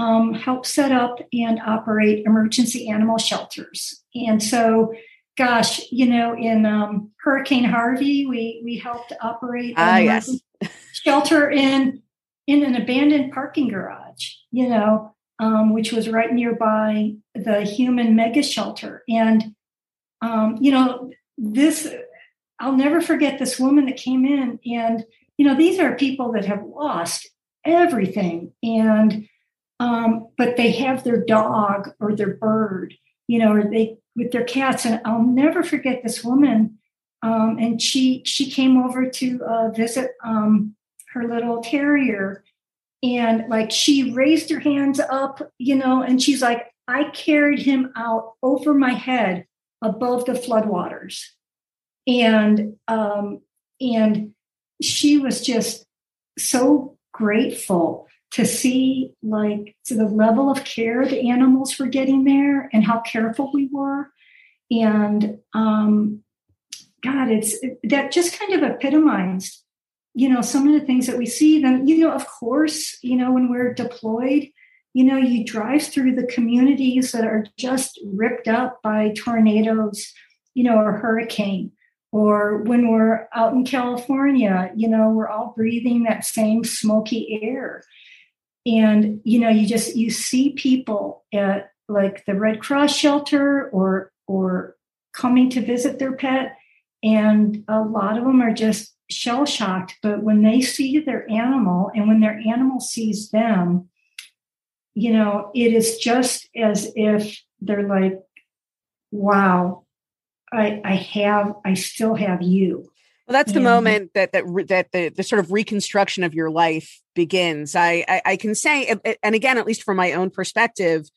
[SPEAKER 2] um, help set up and operate emergency animal shelters. And so, gosh, you know, in um, Hurricane Harvey, we we helped operate
[SPEAKER 1] ah, yes.
[SPEAKER 2] shelter in in an abandoned parking garage. You know, um, which was right nearby the human mega shelter. And um, you know, this I'll never forget this woman that came in, and you know, these are people that have lost everything and um, but they have their dog or their bird, you know, or they with their cats. And I'll never forget this woman. Um, and she she came over to uh, visit um, her little terrier, and like she raised her hands up, you know, and she's like, I carried him out over my head above the floodwaters, and um, and she was just so grateful to see like to the level of care the animals were getting there and how careful we were. And um god it's that just kind of epitomized you know some of the things that we see. Then you know of course you know when we're deployed you know you drive through the communities that are just ripped up by tornadoes you know or hurricane or when we're out in california you know we're all breathing that same smoky air. And you know you just you see people at like the red cross shelter or or coming to visit their pet and a lot of them are just shell shocked. But when they see their animal and when their animal sees them you know it is just as if they're like wow i i have i still have you
[SPEAKER 1] well, that's the moment that that that the the sort of reconstruction of your life begins. I I, I can say, and again, at least from my own perspective,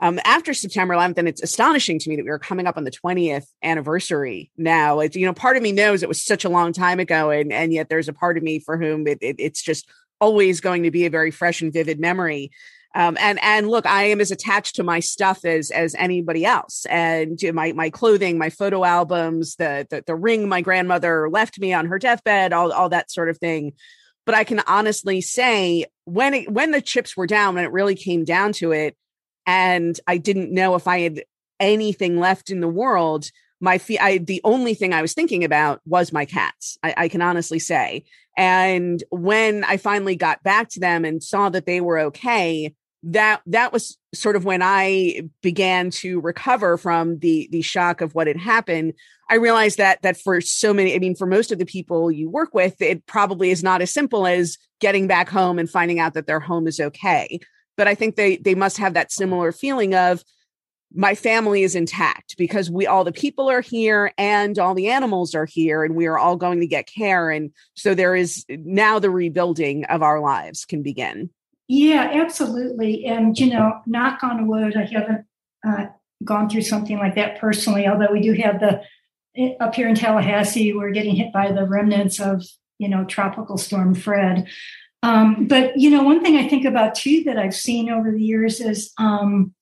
[SPEAKER 1] um, after September 11th, and it's astonishing to me that we are coming up on the 20th anniversary now. It's you know, part of me knows it was such a long time ago, and and yet there's a part of me for whom it, it, it's just always going to be a very fresh and vivid memory. Um, and and look, I am as attached to my stuff as as anybody else, and my my clothing, my photo albums, the, the the ring my grandmother left me on her deathbed, all all that sort of thing. But I can honestly say when it, when the chips were down, when it really came down to it, and I didn't know if I had anything left in the world, my fee- I, the only thing I was thinking about was my cats. I, I, can honestly say. And when I finally got back to them and saw that they were okay, that that was sort of when I began to recover from the the shock of what had happened. I realized that that for so many, I mean, for most of the people you work with, it probably is not as simple as getting back home and finding out that their home is okay. But I think they they must have that similar feeling of my family is intact because we all the people are here and all the animals are here and we are all going to get care and so there is now the rebuilding of our lives can begin
[SPEAKER 2] yeah absolutely and you know knock on wood i haven't uh, gone through something like that personally although we do have the eh, up here in tallahassee we're getting hit by the remnants of you know tropical storm fred um, but you know one thing i think about too that i've seen over the years is um,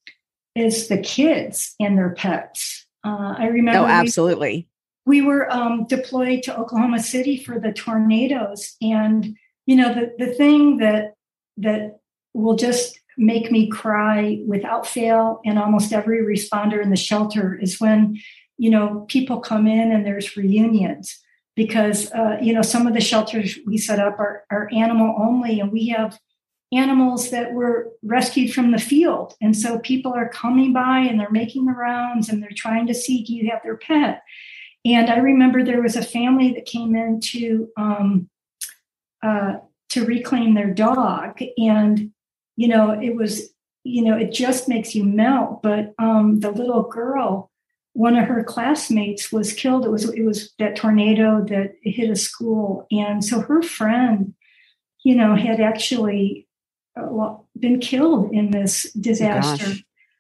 [SPEAKER 2] is the kids and their pets. Uh, I remember.
[SPEAKER 1] Oh, absolutely.
[SPEAKER 2] We, we were um, deployed to Oklahoma City for the tornadoes, and you know the the thing that that will just make me cry without fail, and almost every responder in the shelter is when you know people come in and there's reunions because uh, you know some of the shelters we set up are, are animal only, and we have animals that were rescued from the field. And so people are coming by and they're making the rounds and they're trying to see do you have their pet? And I remember there was a family that came in to um, uh, to reclaim their dog, and you know it was you know it just makes you melt. But um, the little girl, one of her classmates was killed. It was it was that tornado that hit a school, and so her friend, you know, had actually well, been killed in this disaster. Oh,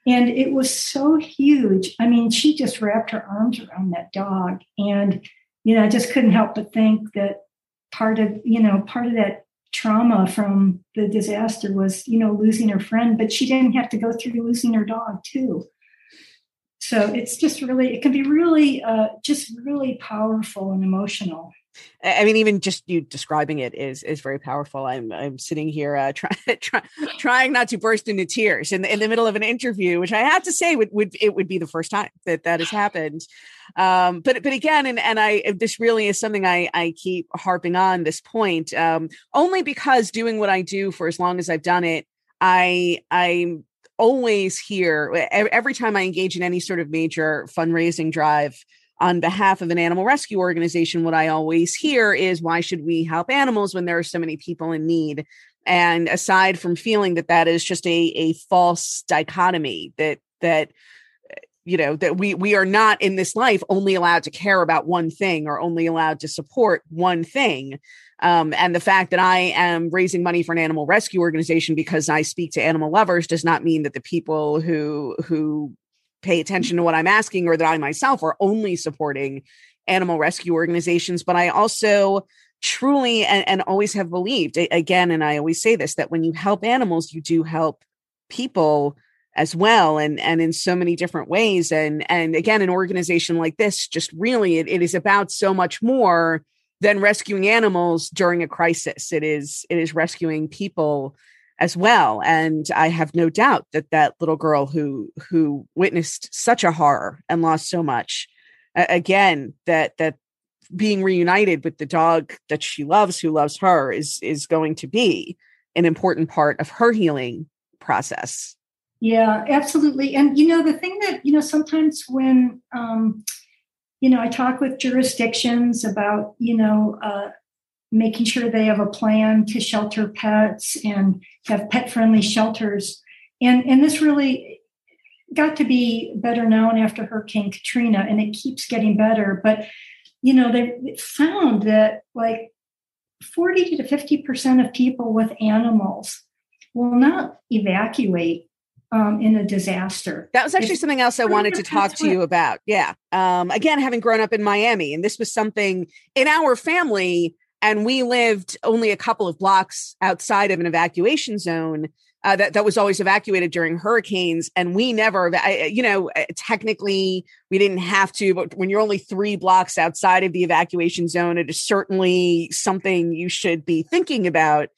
[SPEAKER 2] and it was so huge. I mean, she just wrapped her arms around that dog. And, you know, I just couldn't help but think that part of, you know, part of that trauma from the disaster was, you know, losing her friend, but she didn't have to go through losing her dog too. So it's just really, it can be really, uh, just really powerful and emotional.
[SPEAKER 1] I mean, even just you describing it is is very powerful. I'm I'm sitting here uh, try, try, trying not to burst into tears in the, in the middle of an interview, which I have to say would, would it would be the first time that that has happened. Um, but but again, and and I this really is something I I keep harping on this point, um, only because doing what I do for as long as I've done it, I I'm always here every time I engage in any sort of major fundraising drive on behalf of an animal rescue organization, what I always hear is why should we help animals when there are so many people in need? And aside from feeling that that is just a, a false dichotomy that, that, you know that we we are not in this life only allowed to care about one thing or only allowed to support one thing um, and the fact that i am raising money for an animal rescue organization because i speak to animal lovers does not mean that the people who who pay attention to what I'm asking or that I myself are only supporting animal rescue organizations, but I also truly and, and always have believed again, and I always say this that when you help animals, you do help people as well and and in so many different ways and and again an organization like this just really it, it is about so much more than rescuing animals during a crisis. It is it is rescuing people as well and i have no doubt that that little girl who who witnessed such a horror and lost so much uh, again that that being reunited with the dog that she loves who loves her is is going to be an important part of her healing process.
[SPEAKER 2] Yeah absolutely and you know the thing that you know sometimes when um you know i talk with jurisdictions about you know uh making sure they have a plan to shelter pets and have pet friendly shelters. And, and this really got to be better known after Hurricane Katrina, and it keeps getting better. But, you know, they found that like 40 to 50% of people with animals will not evacuate um, in a disaster.
[SPEAKER 1] That was actually something else I wanted to talk to you about. Yeah. Um, again, having grown up in Miami, and this was something in our family and we lived only a couple of blocks outside of an evacuation zone uh, that that was always evacuated during hurricanes, and we never, you know, uh, technically we didn't have to, but when you're only three blocks outside of the evacuation zone, it is certainly something you should be thinking about.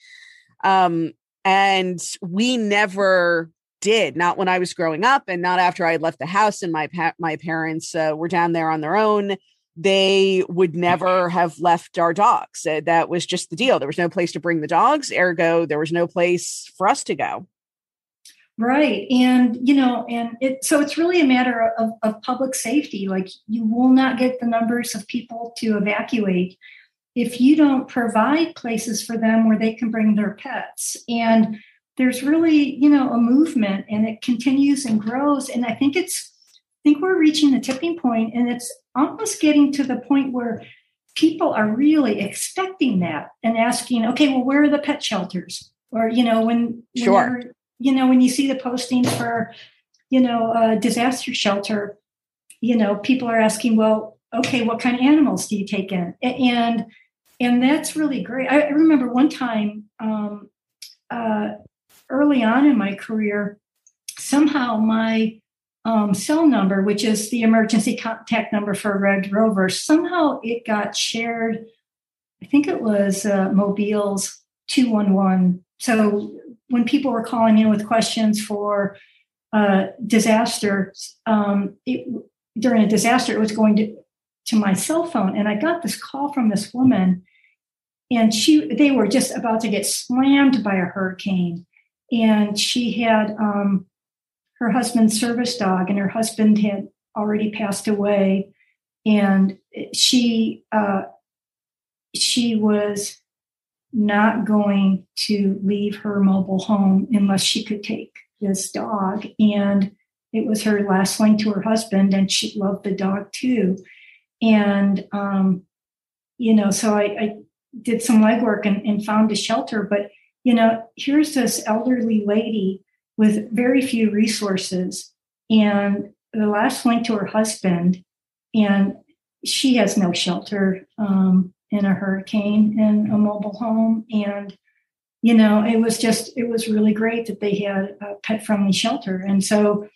[SPEAKER 1] Um, and we never did not when I was growing up, and not after I had left the house, and my pa- my parents uh, were down there on their own they would never have left our dogs. That was just the deal. There was no place to bring the dogs, ergo, there was no place for us to go.
[SPEAKER 2] Right. And, you know, and it, so it's really a matter of, of public safety. Like, you will not get the numbers of people to evacuate if you don't provide places for them where they can bring their pets. And there's really you know a movement and it continues and grows and i think it's i think we're reaching the tipping point and it's almost getting to the point where people are really expecting that and asking okay well where are the pet shelters? Or you know when
[SPEAKER 1] sure.
[SPEAKER 2] you know when you see the postings for you know a disaster shelter you know people are asking well okay what kind of animals do you take in? And and that's really great. I, remember one time um, uh, early on in my career, somehow my um, cell number, which is the emergency contact number for Red Rover, somehow it got shared. I think it was uh, Mobile's 211. So when people were calling in with questions for uh, disaster, um, it, during a disaster, it was going to, to my cell phone. And I got this call from this woman, and she they were just about to get slammed by a hurricane and she had um, her husband's service dog, and her husband had already passed away, and she uh, she was not going to leave her mobile home unless she could take this dog, and it was her last link to her husband, and she loved the dog too, and um, you know, so I, I did some legwork and, and found a shelter, but you know, here's this elderly lady with very few resources and the last link to her husband, and she has no shelter um, in a hurricane in a mobile home. And, you know, it was just, it was really great that they had a pet friendly shelter. And so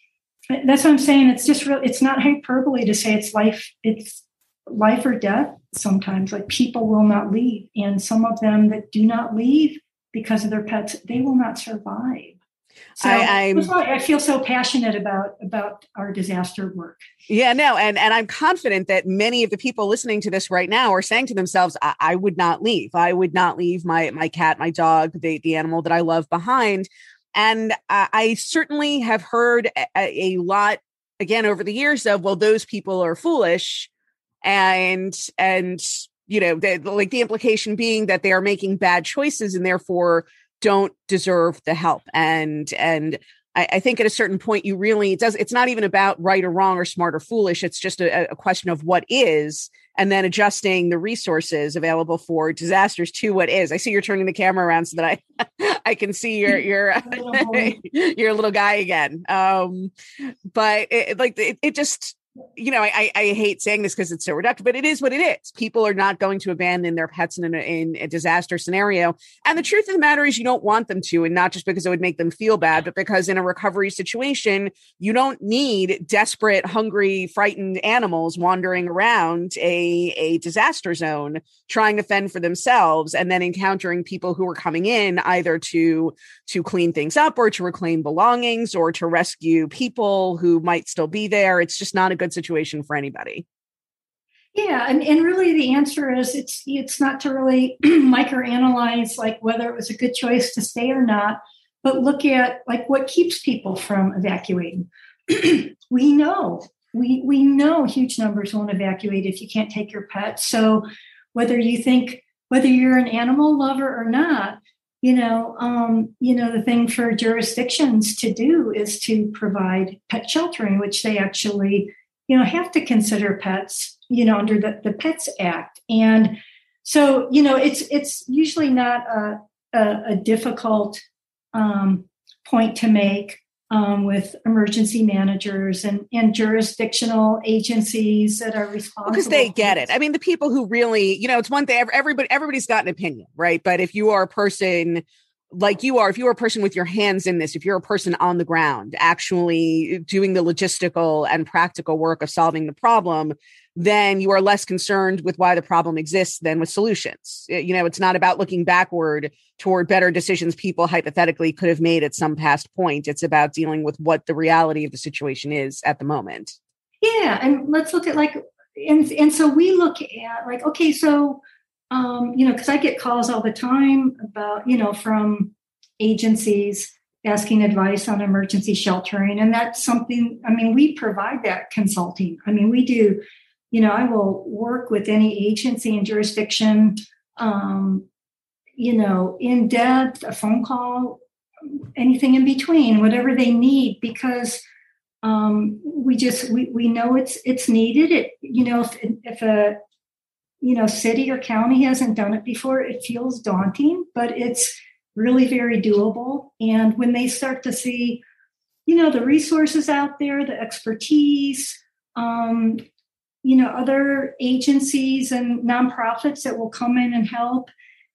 [SPEAKER 2] that's what I'm saying. It's just real, it's not hyperbole to say it's life, it's life or death sometimes. Like people will not leave. And some of them that do not leave because of their pets, they will not survive. So I, I, feel so passionate about about our disaster work.
[SPEAKER 1] Yeah, no, and and I'm confident that many of the people listening to this right now are saying to themselves, I, I would not leave. I would not leave my my cat, my dog, the the animal that I love behind. And I, I certainly have heard a, a lot again over the years of well, those people are foolish, and and you know, the, like the implication being that they are making bad choices and therefore don't deserve the help. And and I, I, think at a certain point you really it does it's not even about right or wrong or smart or foolish. It's just a, a question of what is and then adjusting the resources available for disasters to what is. I see you're turning the camera around so that I I can see your your your little guy again. Um, but it, like it, it just you know, I, I hate saying this because it's so reductive, but it is what it is. People are not going to abandon their pets in a, in a disaster scenario. And the truth of the matter is, you don't want them to, and not just because it would make them feel bad, but because in a recovery situation, you don't need desperate, hungry, frightened animals wandering around a, a disaster zone trying to fend for themselves and then encountering people who are coming in either to to clean things up or to reclaim belongings or to rescue people who might still be there. It's just not a good good situation for anybody.
[SPEAKER 2] Yeah, and, and really the answer is it's it's not to really microanalyze like whether it was a good choice to stay or not, but look at like what keeps people from evacuating. we know we we know huge numbers won't evacuate if you can't take your pet. So whether you think whether you're an animal lover or not, you know, um, you know, the thing for jurisdictions to do is to provide pet sheltering, which they actually you know have to consider pets you know under the, the pets act and so you know it's it's usually not a, a, a difficult um, point to make um, with emergency managers and, and jurisdictional agencies that are responsible
[SPEAKER 1] because they get it. I mean, the people who really, you know, it's one thing. Everybody, everybody's got an opinion, right? But if you are a person like you are, if you're a person with your hands in this, if you're a person on the ground actually doing the logistical and practical work of solving the problem, then you are less concerned with why the problem exists than with solutions. You know, it's not about looking backward toward better decisions people hypothetically could have made at some past point. It's about dealing with what the reality of the situation is at the moment.
[SPEAKER 2] Yeah. And let's look at like, and, and so we look at like, okay, so um, you know, because I get calls all the time about, you know, from agencies asking advice on emergency sheltering. And that's something, I mean, we provide that consulting. I mean, we do, you know, I will work with any agency and jurisdiction, um, you know, in depth, a phone call anything in between, whatever they need, because um, we just we, we know it's it's needed. It you know if if a you know city or county hasn't done it before, it feels daunting, but it's really very doable. And when they start to see, you know, the resources out there, the expertise, um, you know, other agencies and nonprofits that will come in and help.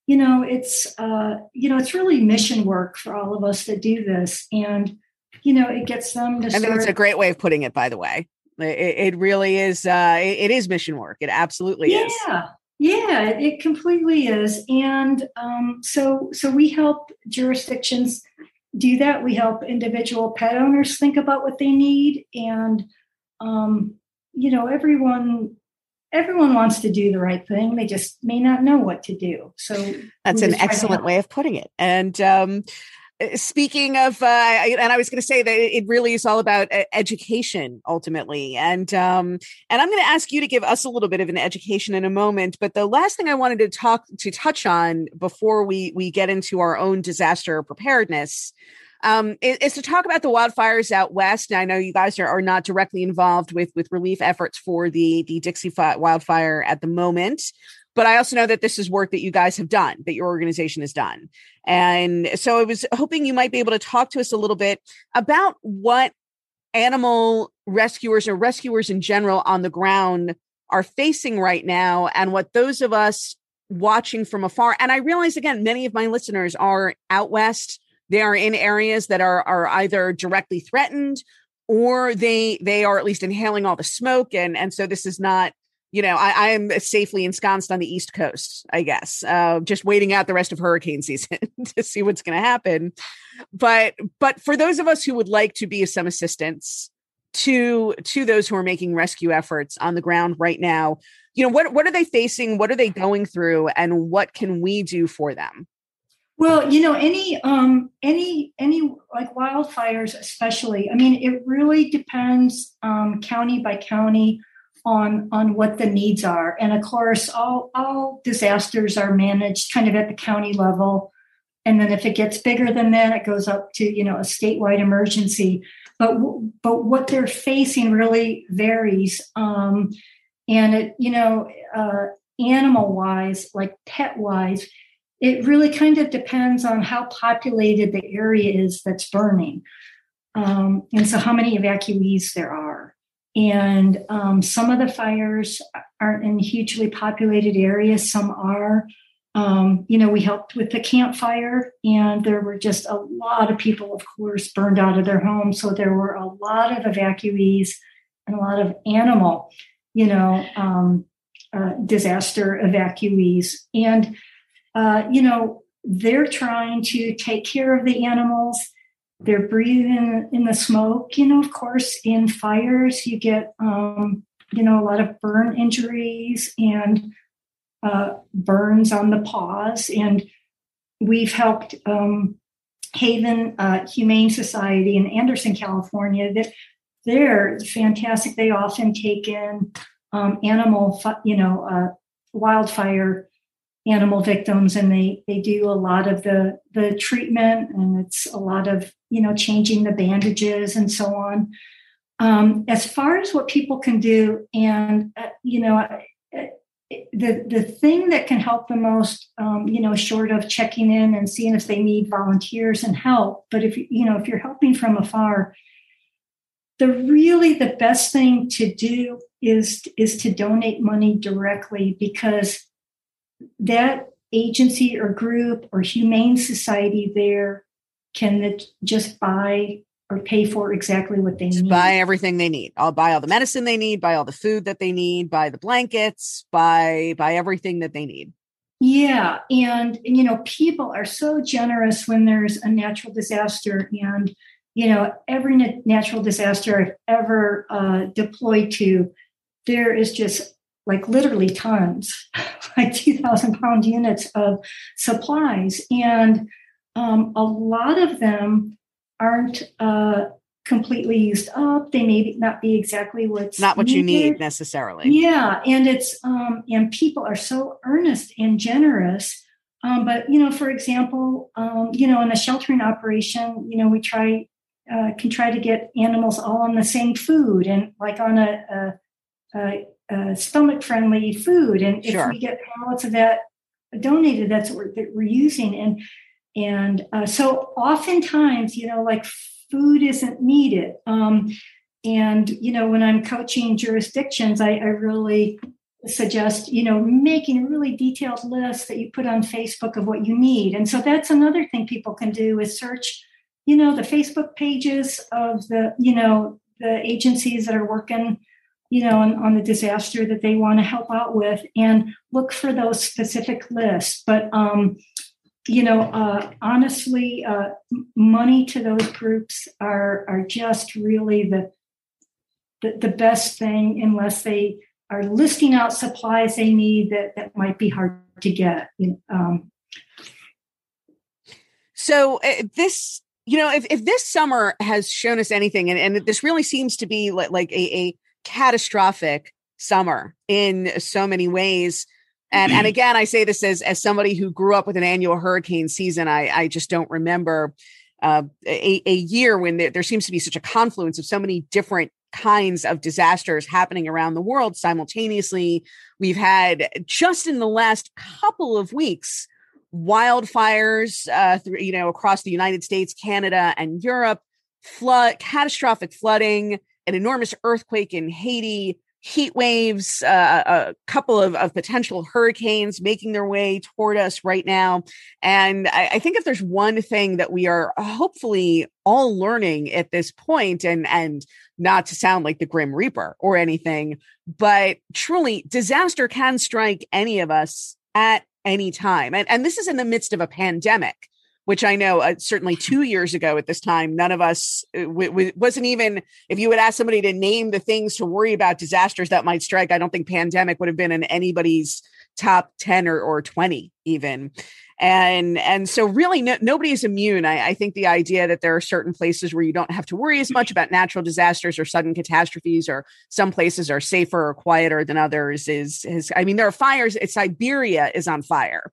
[SPEAKER 2] You know, it's uh, you know, it's really mission work for all of us that do this, and you know, it gets them to. I
[SPEAKER 1] think it's a great way of putting it. By the way, it, it really is. Uh, it, it is mission work. It absolutely
[SPEAKER 2] yeah.
[SPEAKER 1] is.
[SPEAKER 2] Yeah, yeah, it completely is. And um, so, so we help jurisdictions do that. We help individual pet owners think about what they need, and um, you know, everyone everyone wants to do the right thing. They just may not know what to do. So
[SPEAKER 1] that's an excellent way of putting it. And um, speaking of uh, and i was going to say that it really is all about uh, education ultimately and um and i'm going to ask you to give us a little bit of an education in a moment but the last thing i wanted to talk to touch on before we we get into our own disaster preparedness um, is, to talk about the wildfires out west. I know you guys are, are not directly involved with with relief efforts for the the Dixie wildfire at the moment, but I also know that this is work that you guys have done, that your organization has done. And so I was hoping you might be able to talk to us a little bit about what animal rescuers or rescuers in general on the ground are facing right now and what those of us watching from afar and i realize again many of my listeners are out west they are in areas that are are either directly threatened or they they are at least inhaling all the smoke and and so this is not you know, I, I, am safely ensconced on the East Coast, I guess, uh, just waiting out the rest of hurricane season to see what's going to happen. But but for those of us who would like to be of some assistance to to those who are making rescue efforts on the ground right now, you know, what what are they facing? What are they going through, and what can we do for them?
[SPEAKER 2] Well, you know, any um, any any like wildfires, especially. I mean, it really depends um, county by county on on what the needs are. And of course all all disasters are managed kind of at the county level. And then if it gets bigger than that it goes up to you know a statewide emergency. But but what they're facing really varies um, and it you know uh, animal wise like pet wise it really kind of depends on how populated the area is that's burning. Um, and so how many evacuees there are and um, some of the fires aren't in hugely populated areas, some are. Um, you know, we helped with the Camp Fire, and there were just a lot of people, of course, burned out of their homes. So there were a lot of evacuees and a lot of animal, you know, um, uh, disaster evacuees. And, uh, you know, they're trying to take care of the animals they're breathing in the smoke. You know, of course, in fires, you get, um, you know, a lot of burn injuries and uh, burns on the paws. And we've helped um, Haven uh, Humane Society in Anderson, California. That they're fantastic. They often take in um, animal, you know, uh, wildfire animal victims and they they do a lot of the the treatment and it's a lot of you know changing the bandages and so on. Um, as far as what people can do and uh, you know uh, the the thing that can help the most um, you know short of checking in and seeing if they need volunteers and help but if you know if you're helping from afar the really the best thing to do is is to donate money directly because that agency or group or humane society there can it just buy or pay for exactly what they need.
[SPEAKER 1] Buy everything they need. I'll buy all the medicine they need, buy all the food that they need, buy the blankets, buy buy everything that they need.
[SPEAKER 2] Yeah, and you know, people are so generous when there's a natural disaster, and you know, every natural disaster I've ever uh, deployed to, there is just like literally tons, like 2,000 pound units of supplies. And um, a lot of them aren't uh, completely used up. They may not be exactly what's
[SPEAKER 1] not what
[SPEAKER 2] needed.
[SPEAKER 1] you need necessarily.
[SPEAKER 2] Yeah. And it's, um, and people are so earnest and generous. Um, but you know, for example, um, you know, in a sheltering operation, you know, we try uh, can try to get animals all on the same food and like on a, a, a, a stomach friendly food. And if
[SPEAKER 1] Sure.
[SPEAKER 2] we get pallets of that donated, that's what we're, that we're using. And and uh, so oftentimes, you know, like food isn't needed. Um, and you know, when I'm coaching jurisdictions, I, I really suggest you know making a really detailed list that you put on facebook of what you need and so that's another thing people can do is search you know the facebook pages of the you know the agencies that are working you know on, on the disaster that they want to help out with and look for those specific lists but um you know uh honestly uh money to those groups are are just really the the, the best thing unless they are listing out supplies they need that, that might be hard to get. Um,
[SPEAKER 1] So uh, this, you know, if, if this summer has shown us anything, and, and this really seems to be like, like a, a catastrophic summer in so many ways. And and again, I say this as as somebody who grew up with an annual hurricane season. I I just don't remember uh, a, a year when there, there seems to be such a confluence of so many different kinds of disasters happening around the world simultaneously. We've had just in the last couple of weeks wildfires, uh, through, you know, across the United States, Canada, and Europe, flood, catastrophic flooding, an enormous earthquake in Haiti, heat waves, uh, a couple of, of potential hurricanes making their way toward us right now. And I, I think if there's one thing that we are hopefully all learning at this point, and and not to sound like the Grim Reaper or anything, but truly, disaster can strike any of us at any time. And, and this is in the midst of a pandemic, which I know uh, certainly two years ago at this time, none of us uh, w- w- wasn't even, if you would ask somebody to name the things to worry about disasters that might strike, I don't think pandemic would have been in anybody's top 10 or, or 20 even. And and so really no, nobody is immune. I, I think the idea that there are certain places where you don't have to worry as much about natural disasters or sudden catastrophes or some places are safer or quieter than others is is i mean there are fires. Siberia is on fire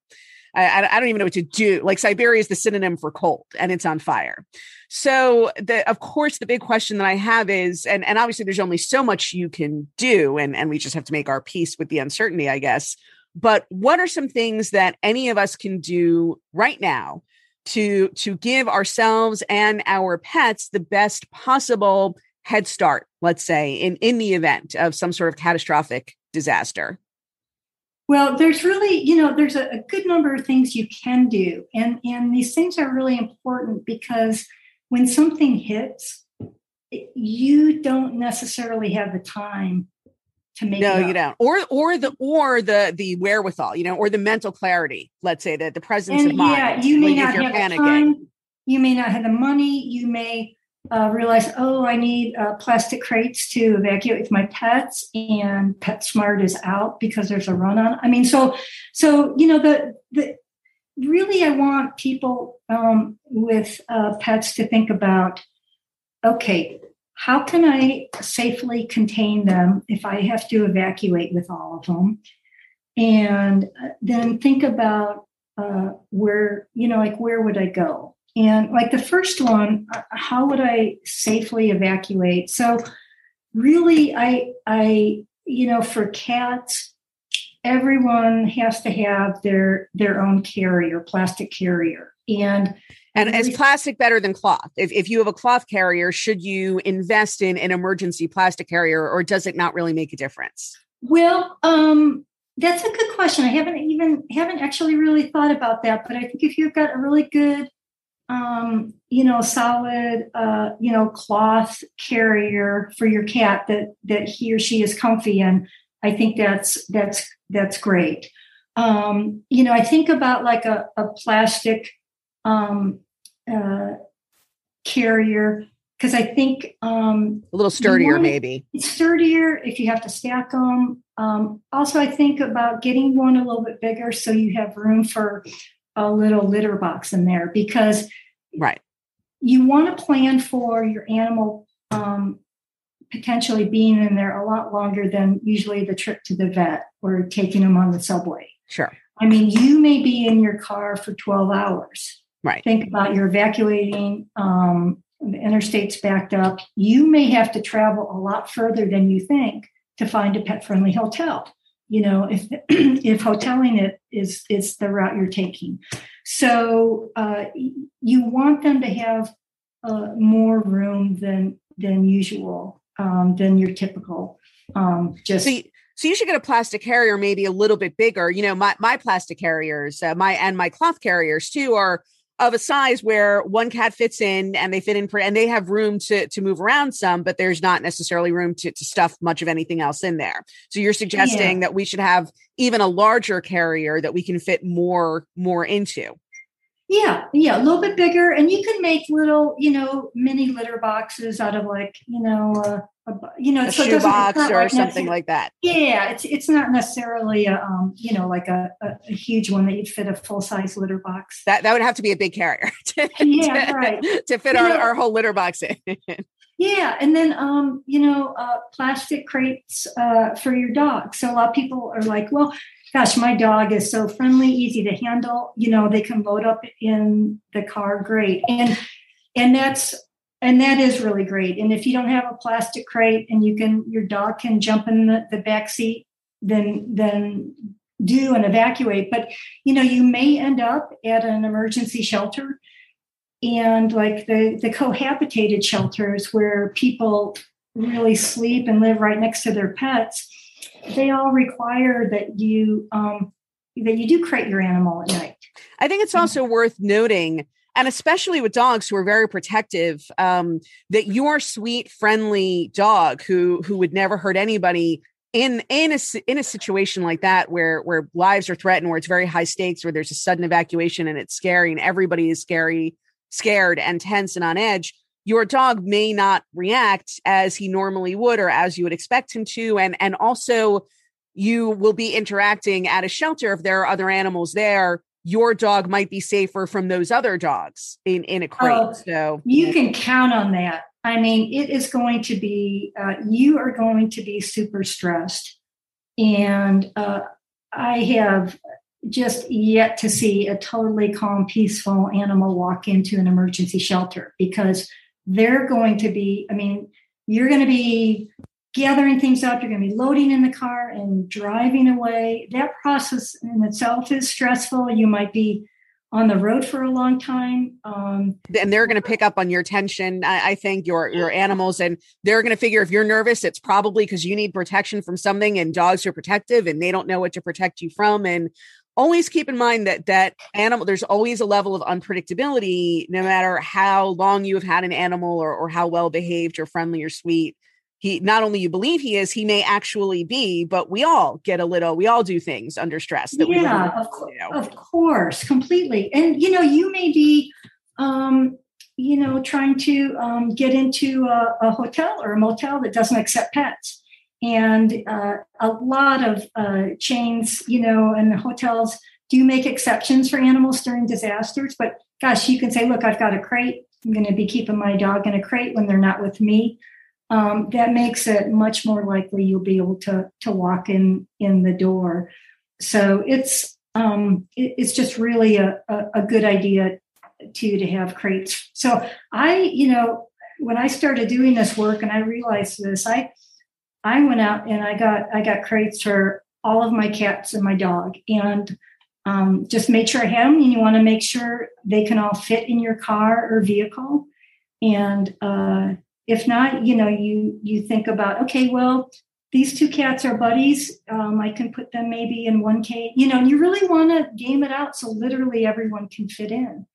[SPEAKER 1] I, I don't even know what to do. Like siberia is the synonym for cold and it's on fire. So the of course the big question that i have is and and obviously there's only so much you can do and and we just have to make our peace with the uncertainty i guess. But what are some things that any of us can do right now to to give ourselves and our pets the best possible head start let's say in in the event of some sort of catastrophic disaster
[SPEAKER 2] well, there's really, you know, there's a, a good number of things you can do. And, and these things are really important because when something hits, you don't necessarily have the time to make
[SPEAKER 1] no you don't or or the or the the wherewithal you know or the mental clarity let's say that the presence
[SPEAKER 2] and
[SPEAKER 1] of mind
[SPEAKER 2] yeah, you may not have
[SPEAKER 1] panicking
[SPEAKER 2] the time. You may not have the money. You may uh, realize, oh, I need uh, plastic crates to evacuate with my pets, and PetSmart is out because there's a run on. I mean, so so you know the the really, I want people um, with uh, pets to think about, okay, how can I safely contain them if I have to evacuate with all of them? And uh, then think about uh, where, you know, like where would I go? And like the first one, how would I safely evacuate? So really, I, I, you know, for cats, everyone has to have their their own carrier, plastic carrier, and
[SPEAKER 1] and is plastic better than cloth if, if you have a cloth carrier should you invest in an emergency plastic carrier or does it not really make a difference
[SPEAKER 2] Well, um, that's a good question. I haven't even haven't actually really thought about that, but I think if you've got a really good, um, you know, solid, uh, you know, cloth carrier for your cat that that he or she is comfy in, I think that's that's that's great. Um, you know, I think about like a, a plastic um, uh, carrier because I think um,
[SPEAKER 1] a little sturdier maybe
[SPEAKER 2] it's sturdier if you have to stack them. Um, also, I think about getting one a little bit bigger so you have room for a little litter box in there because
[SPEAKER 1] right
[SPEAKER 2] you want to plan for your animal um, potentially being in there a lot longer than usually the trip to the vet or taking them on the subway.
[SPEAKER 1] sure
[SPEAKER 2] I mean, you may be in your car for 12 hours.
[SPEAKER 1] Right.
[SPEAKER 2] Think about you're evacuating, um, the interstate's backed up. You may have to travel a lot further than you think to find a pet friendly hotel. You know, if if hoteling it is is the route you're taking, so uh, you want them to have uh, more room than than usual um, than your typical um, just.
[SPEAKER 1] So you, so you should get a plastic carrier, maybe a little bit bigger. You know, my my plastic carriers, uh, my and my cloth carriers too, are of a size where one cat fits in and they fit in and they have room to to move around some but there's not necessarily room to, to stuff much of anything else in there so you're suggesting yeah. that we should have even a larger carrier that we can fit more more into
[SPEAKER 2] yeah yeah a little bit bigger and you can make little you know mini litter boxes out of like you know uh, a, you know,
[SPEAKER 1] a so shoe box or like something like that.
[SPEAKER 2] Yeah, it's it's not necessarily a um, you know, like a, a, a huge one that you'd fit a full size litter box.
[SPEAKER 1] That that would have to be a big carrier.
[SPEAKER 2] To, yeah, to, right.
[SPEAKER 1] To fit our, our whole litter box in.
[SPEAKER 2] yeah, and then um, you know, uh, plastic crates uh, for your dog. So a lot of people are like, well, gosh, my dog is so friendly, easy to handle. You know, they can load up in the car, great, and and that's and that is really great. And if you don't have a plastic crate and you can, your dog can jump in the, the back seat, then then do and evacuate. But you know, you may end up at an emergency shelter, and like the the cohabitated shelters where people really sleep and live right next to their pets. They all require that you um, that you do crate your animal at night.
[SPEAKER 1] I think it's also worth noting and especially with dogs who are very protective um, that your sweet friendly dog who who would never hurt anybody in in a in a situation like that where where lives are threatened where it's very high stakes where there's a sudden evacuation and it's scary and everybody is scary scared and tense and on edge your dog may not react as he normally would or as you would expect him to and and also you will be interacting at a shelter if there are other animals there your dog might be safer from those other dogs in in a crate. Oh, so
[SPEAKER 2] you can count on that. I mean, it is going to be uh, you are going to be super stressed, and uh, I have just yet to see a totally calm, peaceful animal walk into an emergency shelter because they're going to be. I mean, you're going to be gathering things up, you're going to be loading in the car and driving away. That process in itself is stressful. You might be on the road for a long time. Um,
[SPEAKER 1] and they're going to pick up on your tension. I, I think your your animals, and they're going to figure if you're nervous, it's probably because you need protection from something. And dogs are protective, and they don't know what to protect you from. And always keep in mind that that animal there's always a level of unpredictability no matter how long you have had an animal or, or how well behaved or friendly or sweet he not only you believe he is, he may actually be, but we all get a little, we all do things under stress.
[SPEAKER 2] That yeah, of, co- of course, completely. And you know, you may be, um, you know, trying to um, get into a, a, hotel or a motel that doesn't accept pets, and uh, a lot of uh, chains, you know, and hotels do make exceptions for animals during disasters. But gosh, you can say, look, I've got a crate. I'm going to be keeping my dog in a crate when they're not with me um, that makes it much more likely you'll be able to to walk in in the door. So it's um, it, it's just really a, a, a good idea to to have crates. So I, you know, when I started doing this work and I realized this, I I went out and I got I got crates for all of my cats and my dog and um, just made sure I had them. And you want to make sure they can all fit in your car or vehicle. And uh, if not you know you you think about okay well these two cats are buddies. Um, i can put them maybe in one cage you know and you really want to game it out so literally everyone can fit in.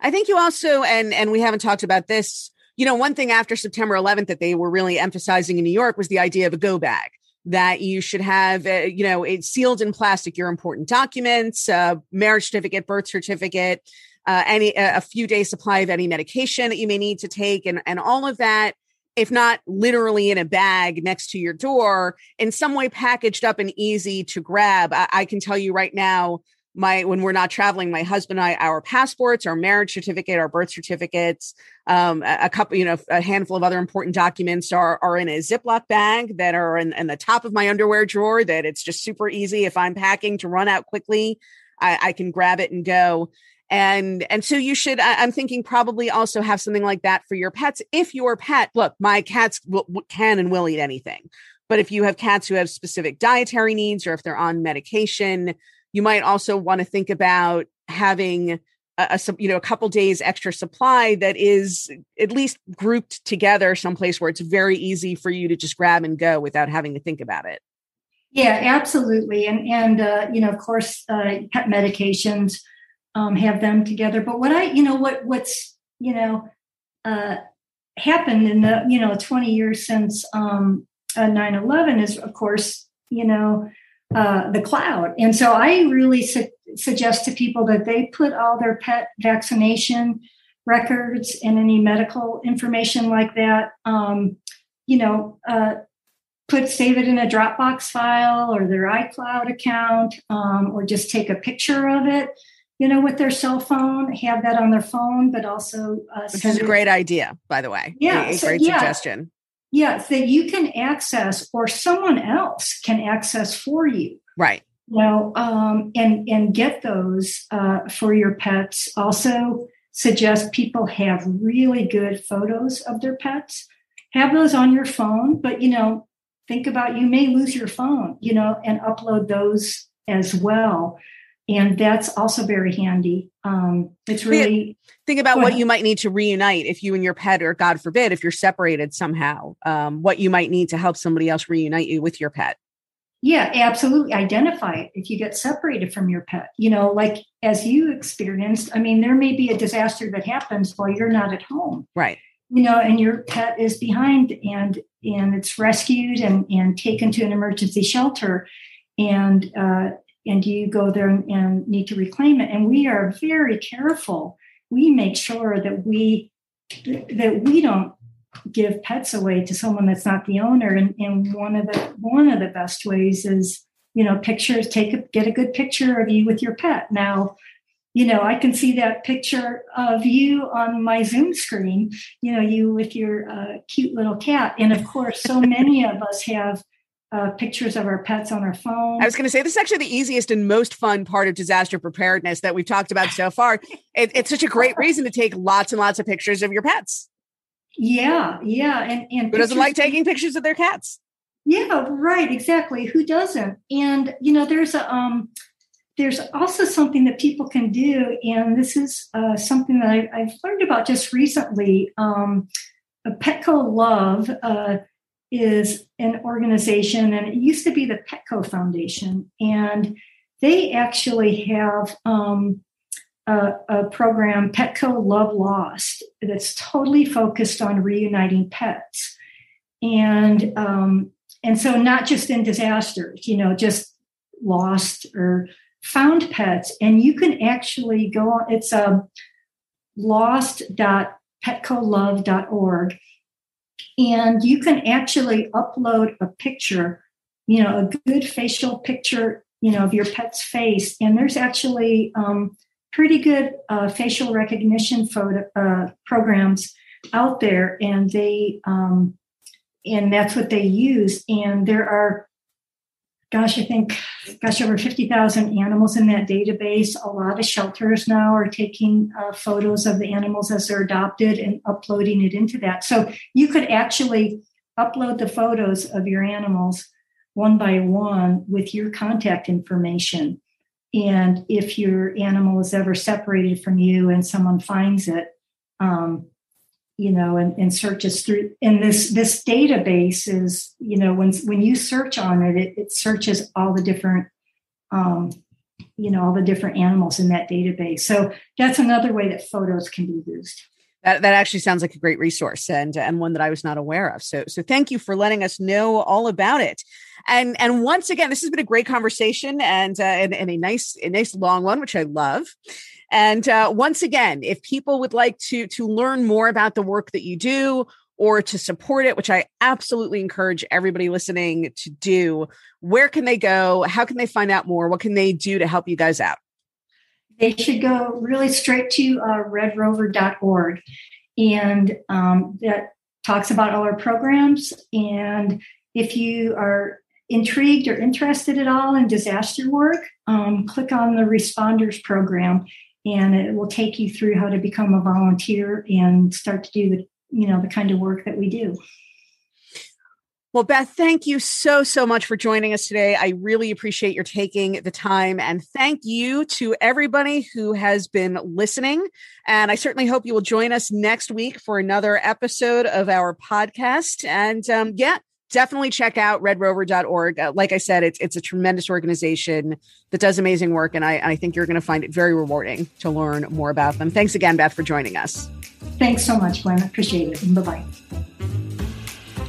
[SPEAKER 1] I think you also and and we haven't talked about this you know one thing after september 11th that they were really emphasizing in new york was the idea of a go bag that you should have, uh, you know, it's sealed in plastic, your important documents, uh, marriage certificate, birth certificate, uh, any a few days supply of any medication that you may need to take and, and all of that if not literally in a bag next to your door in some way packaged up and easy to grab. I, I can tell you right now my when we're not traveling my husband and i our passports our marriage certificate our birth certificates um, a, a, couple you know a handful of other important documents are are in a ziploc bag that are in, in the top of my underwear drawer that it's just super easy if i'm packing to run out quickly i, I can grab it and go and and so you should I, i'm thinking probably also have something like that for your pets. If your pet look my cats can and will eat anything. But if you have cats who have specific dietary needs or if they're on medication you might also want to think about having a, a, you know a couple days extra supply that is at least grouped together someplace where it's very easy for you to just grab and go without having to think about it.
[SPEAKER 2] Yeah absolutely. And and uh, you know of course uh, pet medications um, have them together but what i you know what what's you know uh, happened in the you know 20 years since um, 9-11 uh, is of course you know uh, the cloud. And so I really su- suggest to people that they put all their pet vaccination records and any medical information like that, um, you know, uh, put save it in a Dropbox file or their iCloud account, um, or just take a picture of it. You know, with their cell phone, have that on their phone, but also
[SPEAKER 1] uh, which is a great idea, by the way.
[SPEAKER 2] Yeah,
[SPEAKER 1] a, a so, great yeah. suggestion
[SPEAKER 2] yeah, that you can access or someone else can access for you.
[SPEAKER 1] Right.
[SPEAKER 2] You know, um, and and get those uh, for your pets. Also, suggest people have really good photos of their pets. Have those on your phone, but you know, think about you may lose your phone, you know, and upload those as well and that's also very handy. Um, it's really
[SPEAKER 1] think about what you might need to reunite if you and your pet, or God forbid, if you're separated somehow. Um, what you might need to help somebody else reunite you with your pet.
[SPEAKER 2] Yeah, absolutely. Identify it if you get separated from your pet. You know, like as you experienced. I mean, there may be a disaster that happens while you're not at home.
[SPEAKER 1] Right.
[SPEAKER 2] You know, and your pet is behind, and and it's rescued and and taken to an emergency shelter, and uh, and you go there and, and need to reclaim it. And we are very careful. We make sure that we that we don't give pets away to someone that's not the owner. And, and one of the one of the best ways is you know pictures. Take a get a good picture of you with your pet. Now, you know I can see that picture of you on my Zoom screen. You know you with your uh, cute little cat. And of course, so many of us have uh, pictures of our pets on our phone.
[SPEAKER 1] I was going to say this is actually the easiest and most fun part of disaster preparedness that we've talked about so far. It, it's such a great reason to take lots and lots of pictures of your pets.
[SPEAKER 2] Yeah, yeah, and and
[SPEAKER 1] who doesn't like taking pictures of their cats?
[SPEAKER 2] Yeah, right, exactly. Who doesn't? And you know, there's a um, there's also something that people can do, and this is uh, something that I, have learned about just recently. Um, Petco Love. Uh, is an organization, and it used to be the Petco Foundation, and they actually have um, a, a, program, Petco Love Lost, that's totally focused on reuniting pets, and um, and so not just in disasters, you know, just lost or found pets, and you can actually go on. It's a um, lost.petcolove.org and you can actually upload a picture, you know, a good facial picture, you know, of your pet's face. And there's actually um, pretty good uh, facial recognition photo uh, programs out there, and they um, and that's what they use. And there are gosh, I think, gosh, over 50,000 animals in that database. A lot of shelters now are taking uh, photos of the animals as they're adopted and uploading it into that. So you could actually upload the photos of your animals one by one with your contact information. And if your animal is ever separated from you and someone finds it, um, you know, and, and searches through. And this this database is, you know, when when you search on it, it, it searches all the different, um, you know, all the different animals in that database. So that's another way that photos can be used.
[SPEAKER 1] That, that actually sounds like a great resource and and one that I was not aware of. So so thank you for letting us know all about it. And and once again, this has been a great conversation and uh, and, and a nice a nice long one, which I love. And uh, once again, if people would like to to learn more about the work that you do or to support it, which I absolutely encourage everybody listening to do, where can they go? How can they find out more? What can they do to help you guys out?
[SPEAKER 2] They should go really straight to uh, redrover.org. And um, that talks about all our programs. And if you are intrigued or interested at all in disaster work, um, click on the Responders program and it will take you through how to become a volunteer and start to do the you know the kind of work that we do.
[SPEAKER 1] Well, Beth, thank you so, so much for joining us today. I really appreciate your taking the time. And thank you to everybody who has been listening. And I certainly hope you will join us next week for another episode of our podcast. And um, yeah, definitely check out redrover.org. Uh, like I said, it's, it's a tremendous organization that does amazing work. And I, I think you're going to find it very rewarding to learn more about them. Thanks again, Beth, for joining us.
[SPEAKER 2] Thanks so much, Gwen. Appreciate it. Bye bye.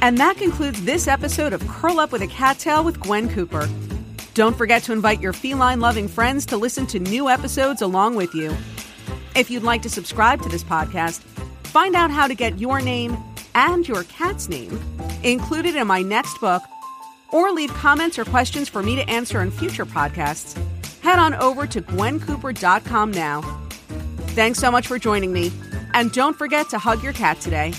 [SPEAKER 1] And that concludes this episode of Curl Up with a Cat Tale with Gwen Cooper. Don't forget to invite your feline loving friends to listen to new episodes along with you. If you'd like to subscribe to this podcast, find out how to get your name and your cat's name included in my next book, or leave comments or questions for me to answer in future podcasts, head on over to gwencooper.com now. Thanks so much for joining me, and don't forget to hug your cat today.